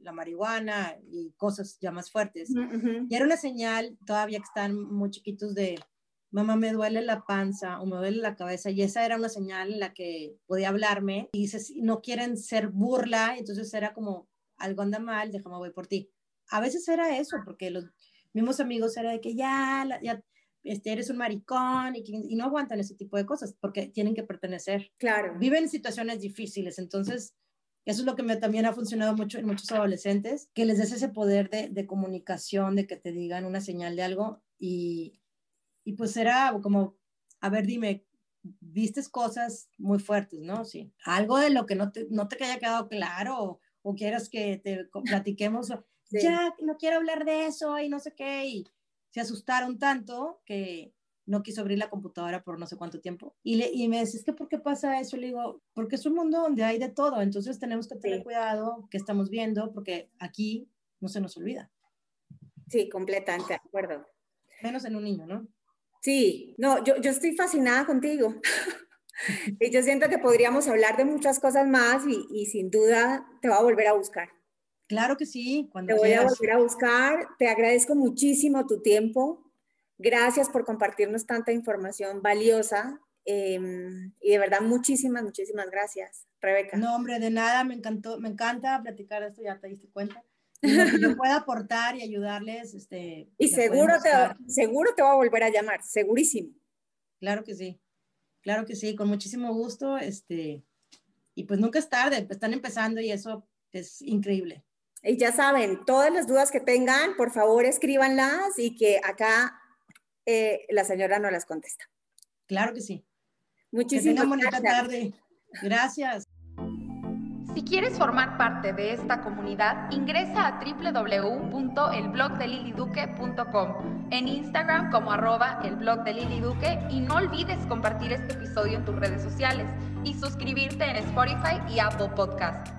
la marihuana y cosas ya más fuertes. Uh -huh. Y era una señal, todavía que están muy chiquitos, de mamá, me duele la panza o me duele la cabeza. Y esa era una señal en la que podía hablarme y dices, no quieren ser burla, entonces era como, algo anda mal, déjame voy por ti. A veces era eso, porque los mismos amigos era de que ya, ya este, eres un maricón y, y, no aguantan ese tipo de cosas porque tienen que pertenecer. Claro. Viven situaciones difíciles, entonces eso es lo que me, también ha funcionado mucho en muchos adolescentes, que les des ese poder de, de comunicación, de que te digan una señal de algo y, y pues era como, a ver, dime, vistes cosas muy fuertes, ¿no? Sí. Algo de lo que no te, no te haya quedado claro o, o quieras que te platiquemos, sí. ya no quiero hablar de eso y no sé qué, y se asustaron tanto que no quiso abrir la computadora por no sé cuánto tiempo. Y, le, y me dice, es que ¿por qué pasa eso? Le digo, porque es un mundo donde hay de todo, entonces tenemos que tener sí. cuidado que estamos viendo, porque aquí no se nos olvida. Sí, completamente de acuerdo. Menos en un niño, ¿no? Sí, no, yo, yo estoy fascinada contigo. y yo siento que podríamos hablar de muchas cosas más y, y, sin duda te va a volver a buscar. Claro que sí, cuando Te voy a volver a buscar. Te agradezco muchísimo tu tiempo. Gracias por compartirnos tanta información valiosa. Em, y de verdad, muchísimas, muchísimas gracias, Rebeca. No, hombre, de nada, me encantó, me encanta platicar esto, ya te diste cuenta. Lo que yo pueda aportar y ayudarles, este. Y seguro te, seguro te voy a volver a llamar, segurísimo. Claro que sí, claro que sí, con muchísimo gusto, este, y pues nunca es tarde, están empezando y eso es increíble. Y ya saben, todas las dudas que tengan, por favor escríbanlas y que acá eh, la señora no las contesta. Claro que sí. Muchísimas bonita tarde. Gracias. Si quieres formar parte de esta comunidad, ingresa a www.elblogdeliliduque.com, en Instagram como arroba el blog de Lili Duque y no olvides compartir este episodio en tus redes sociales y suscribirte en Spotify y Apple Podcast.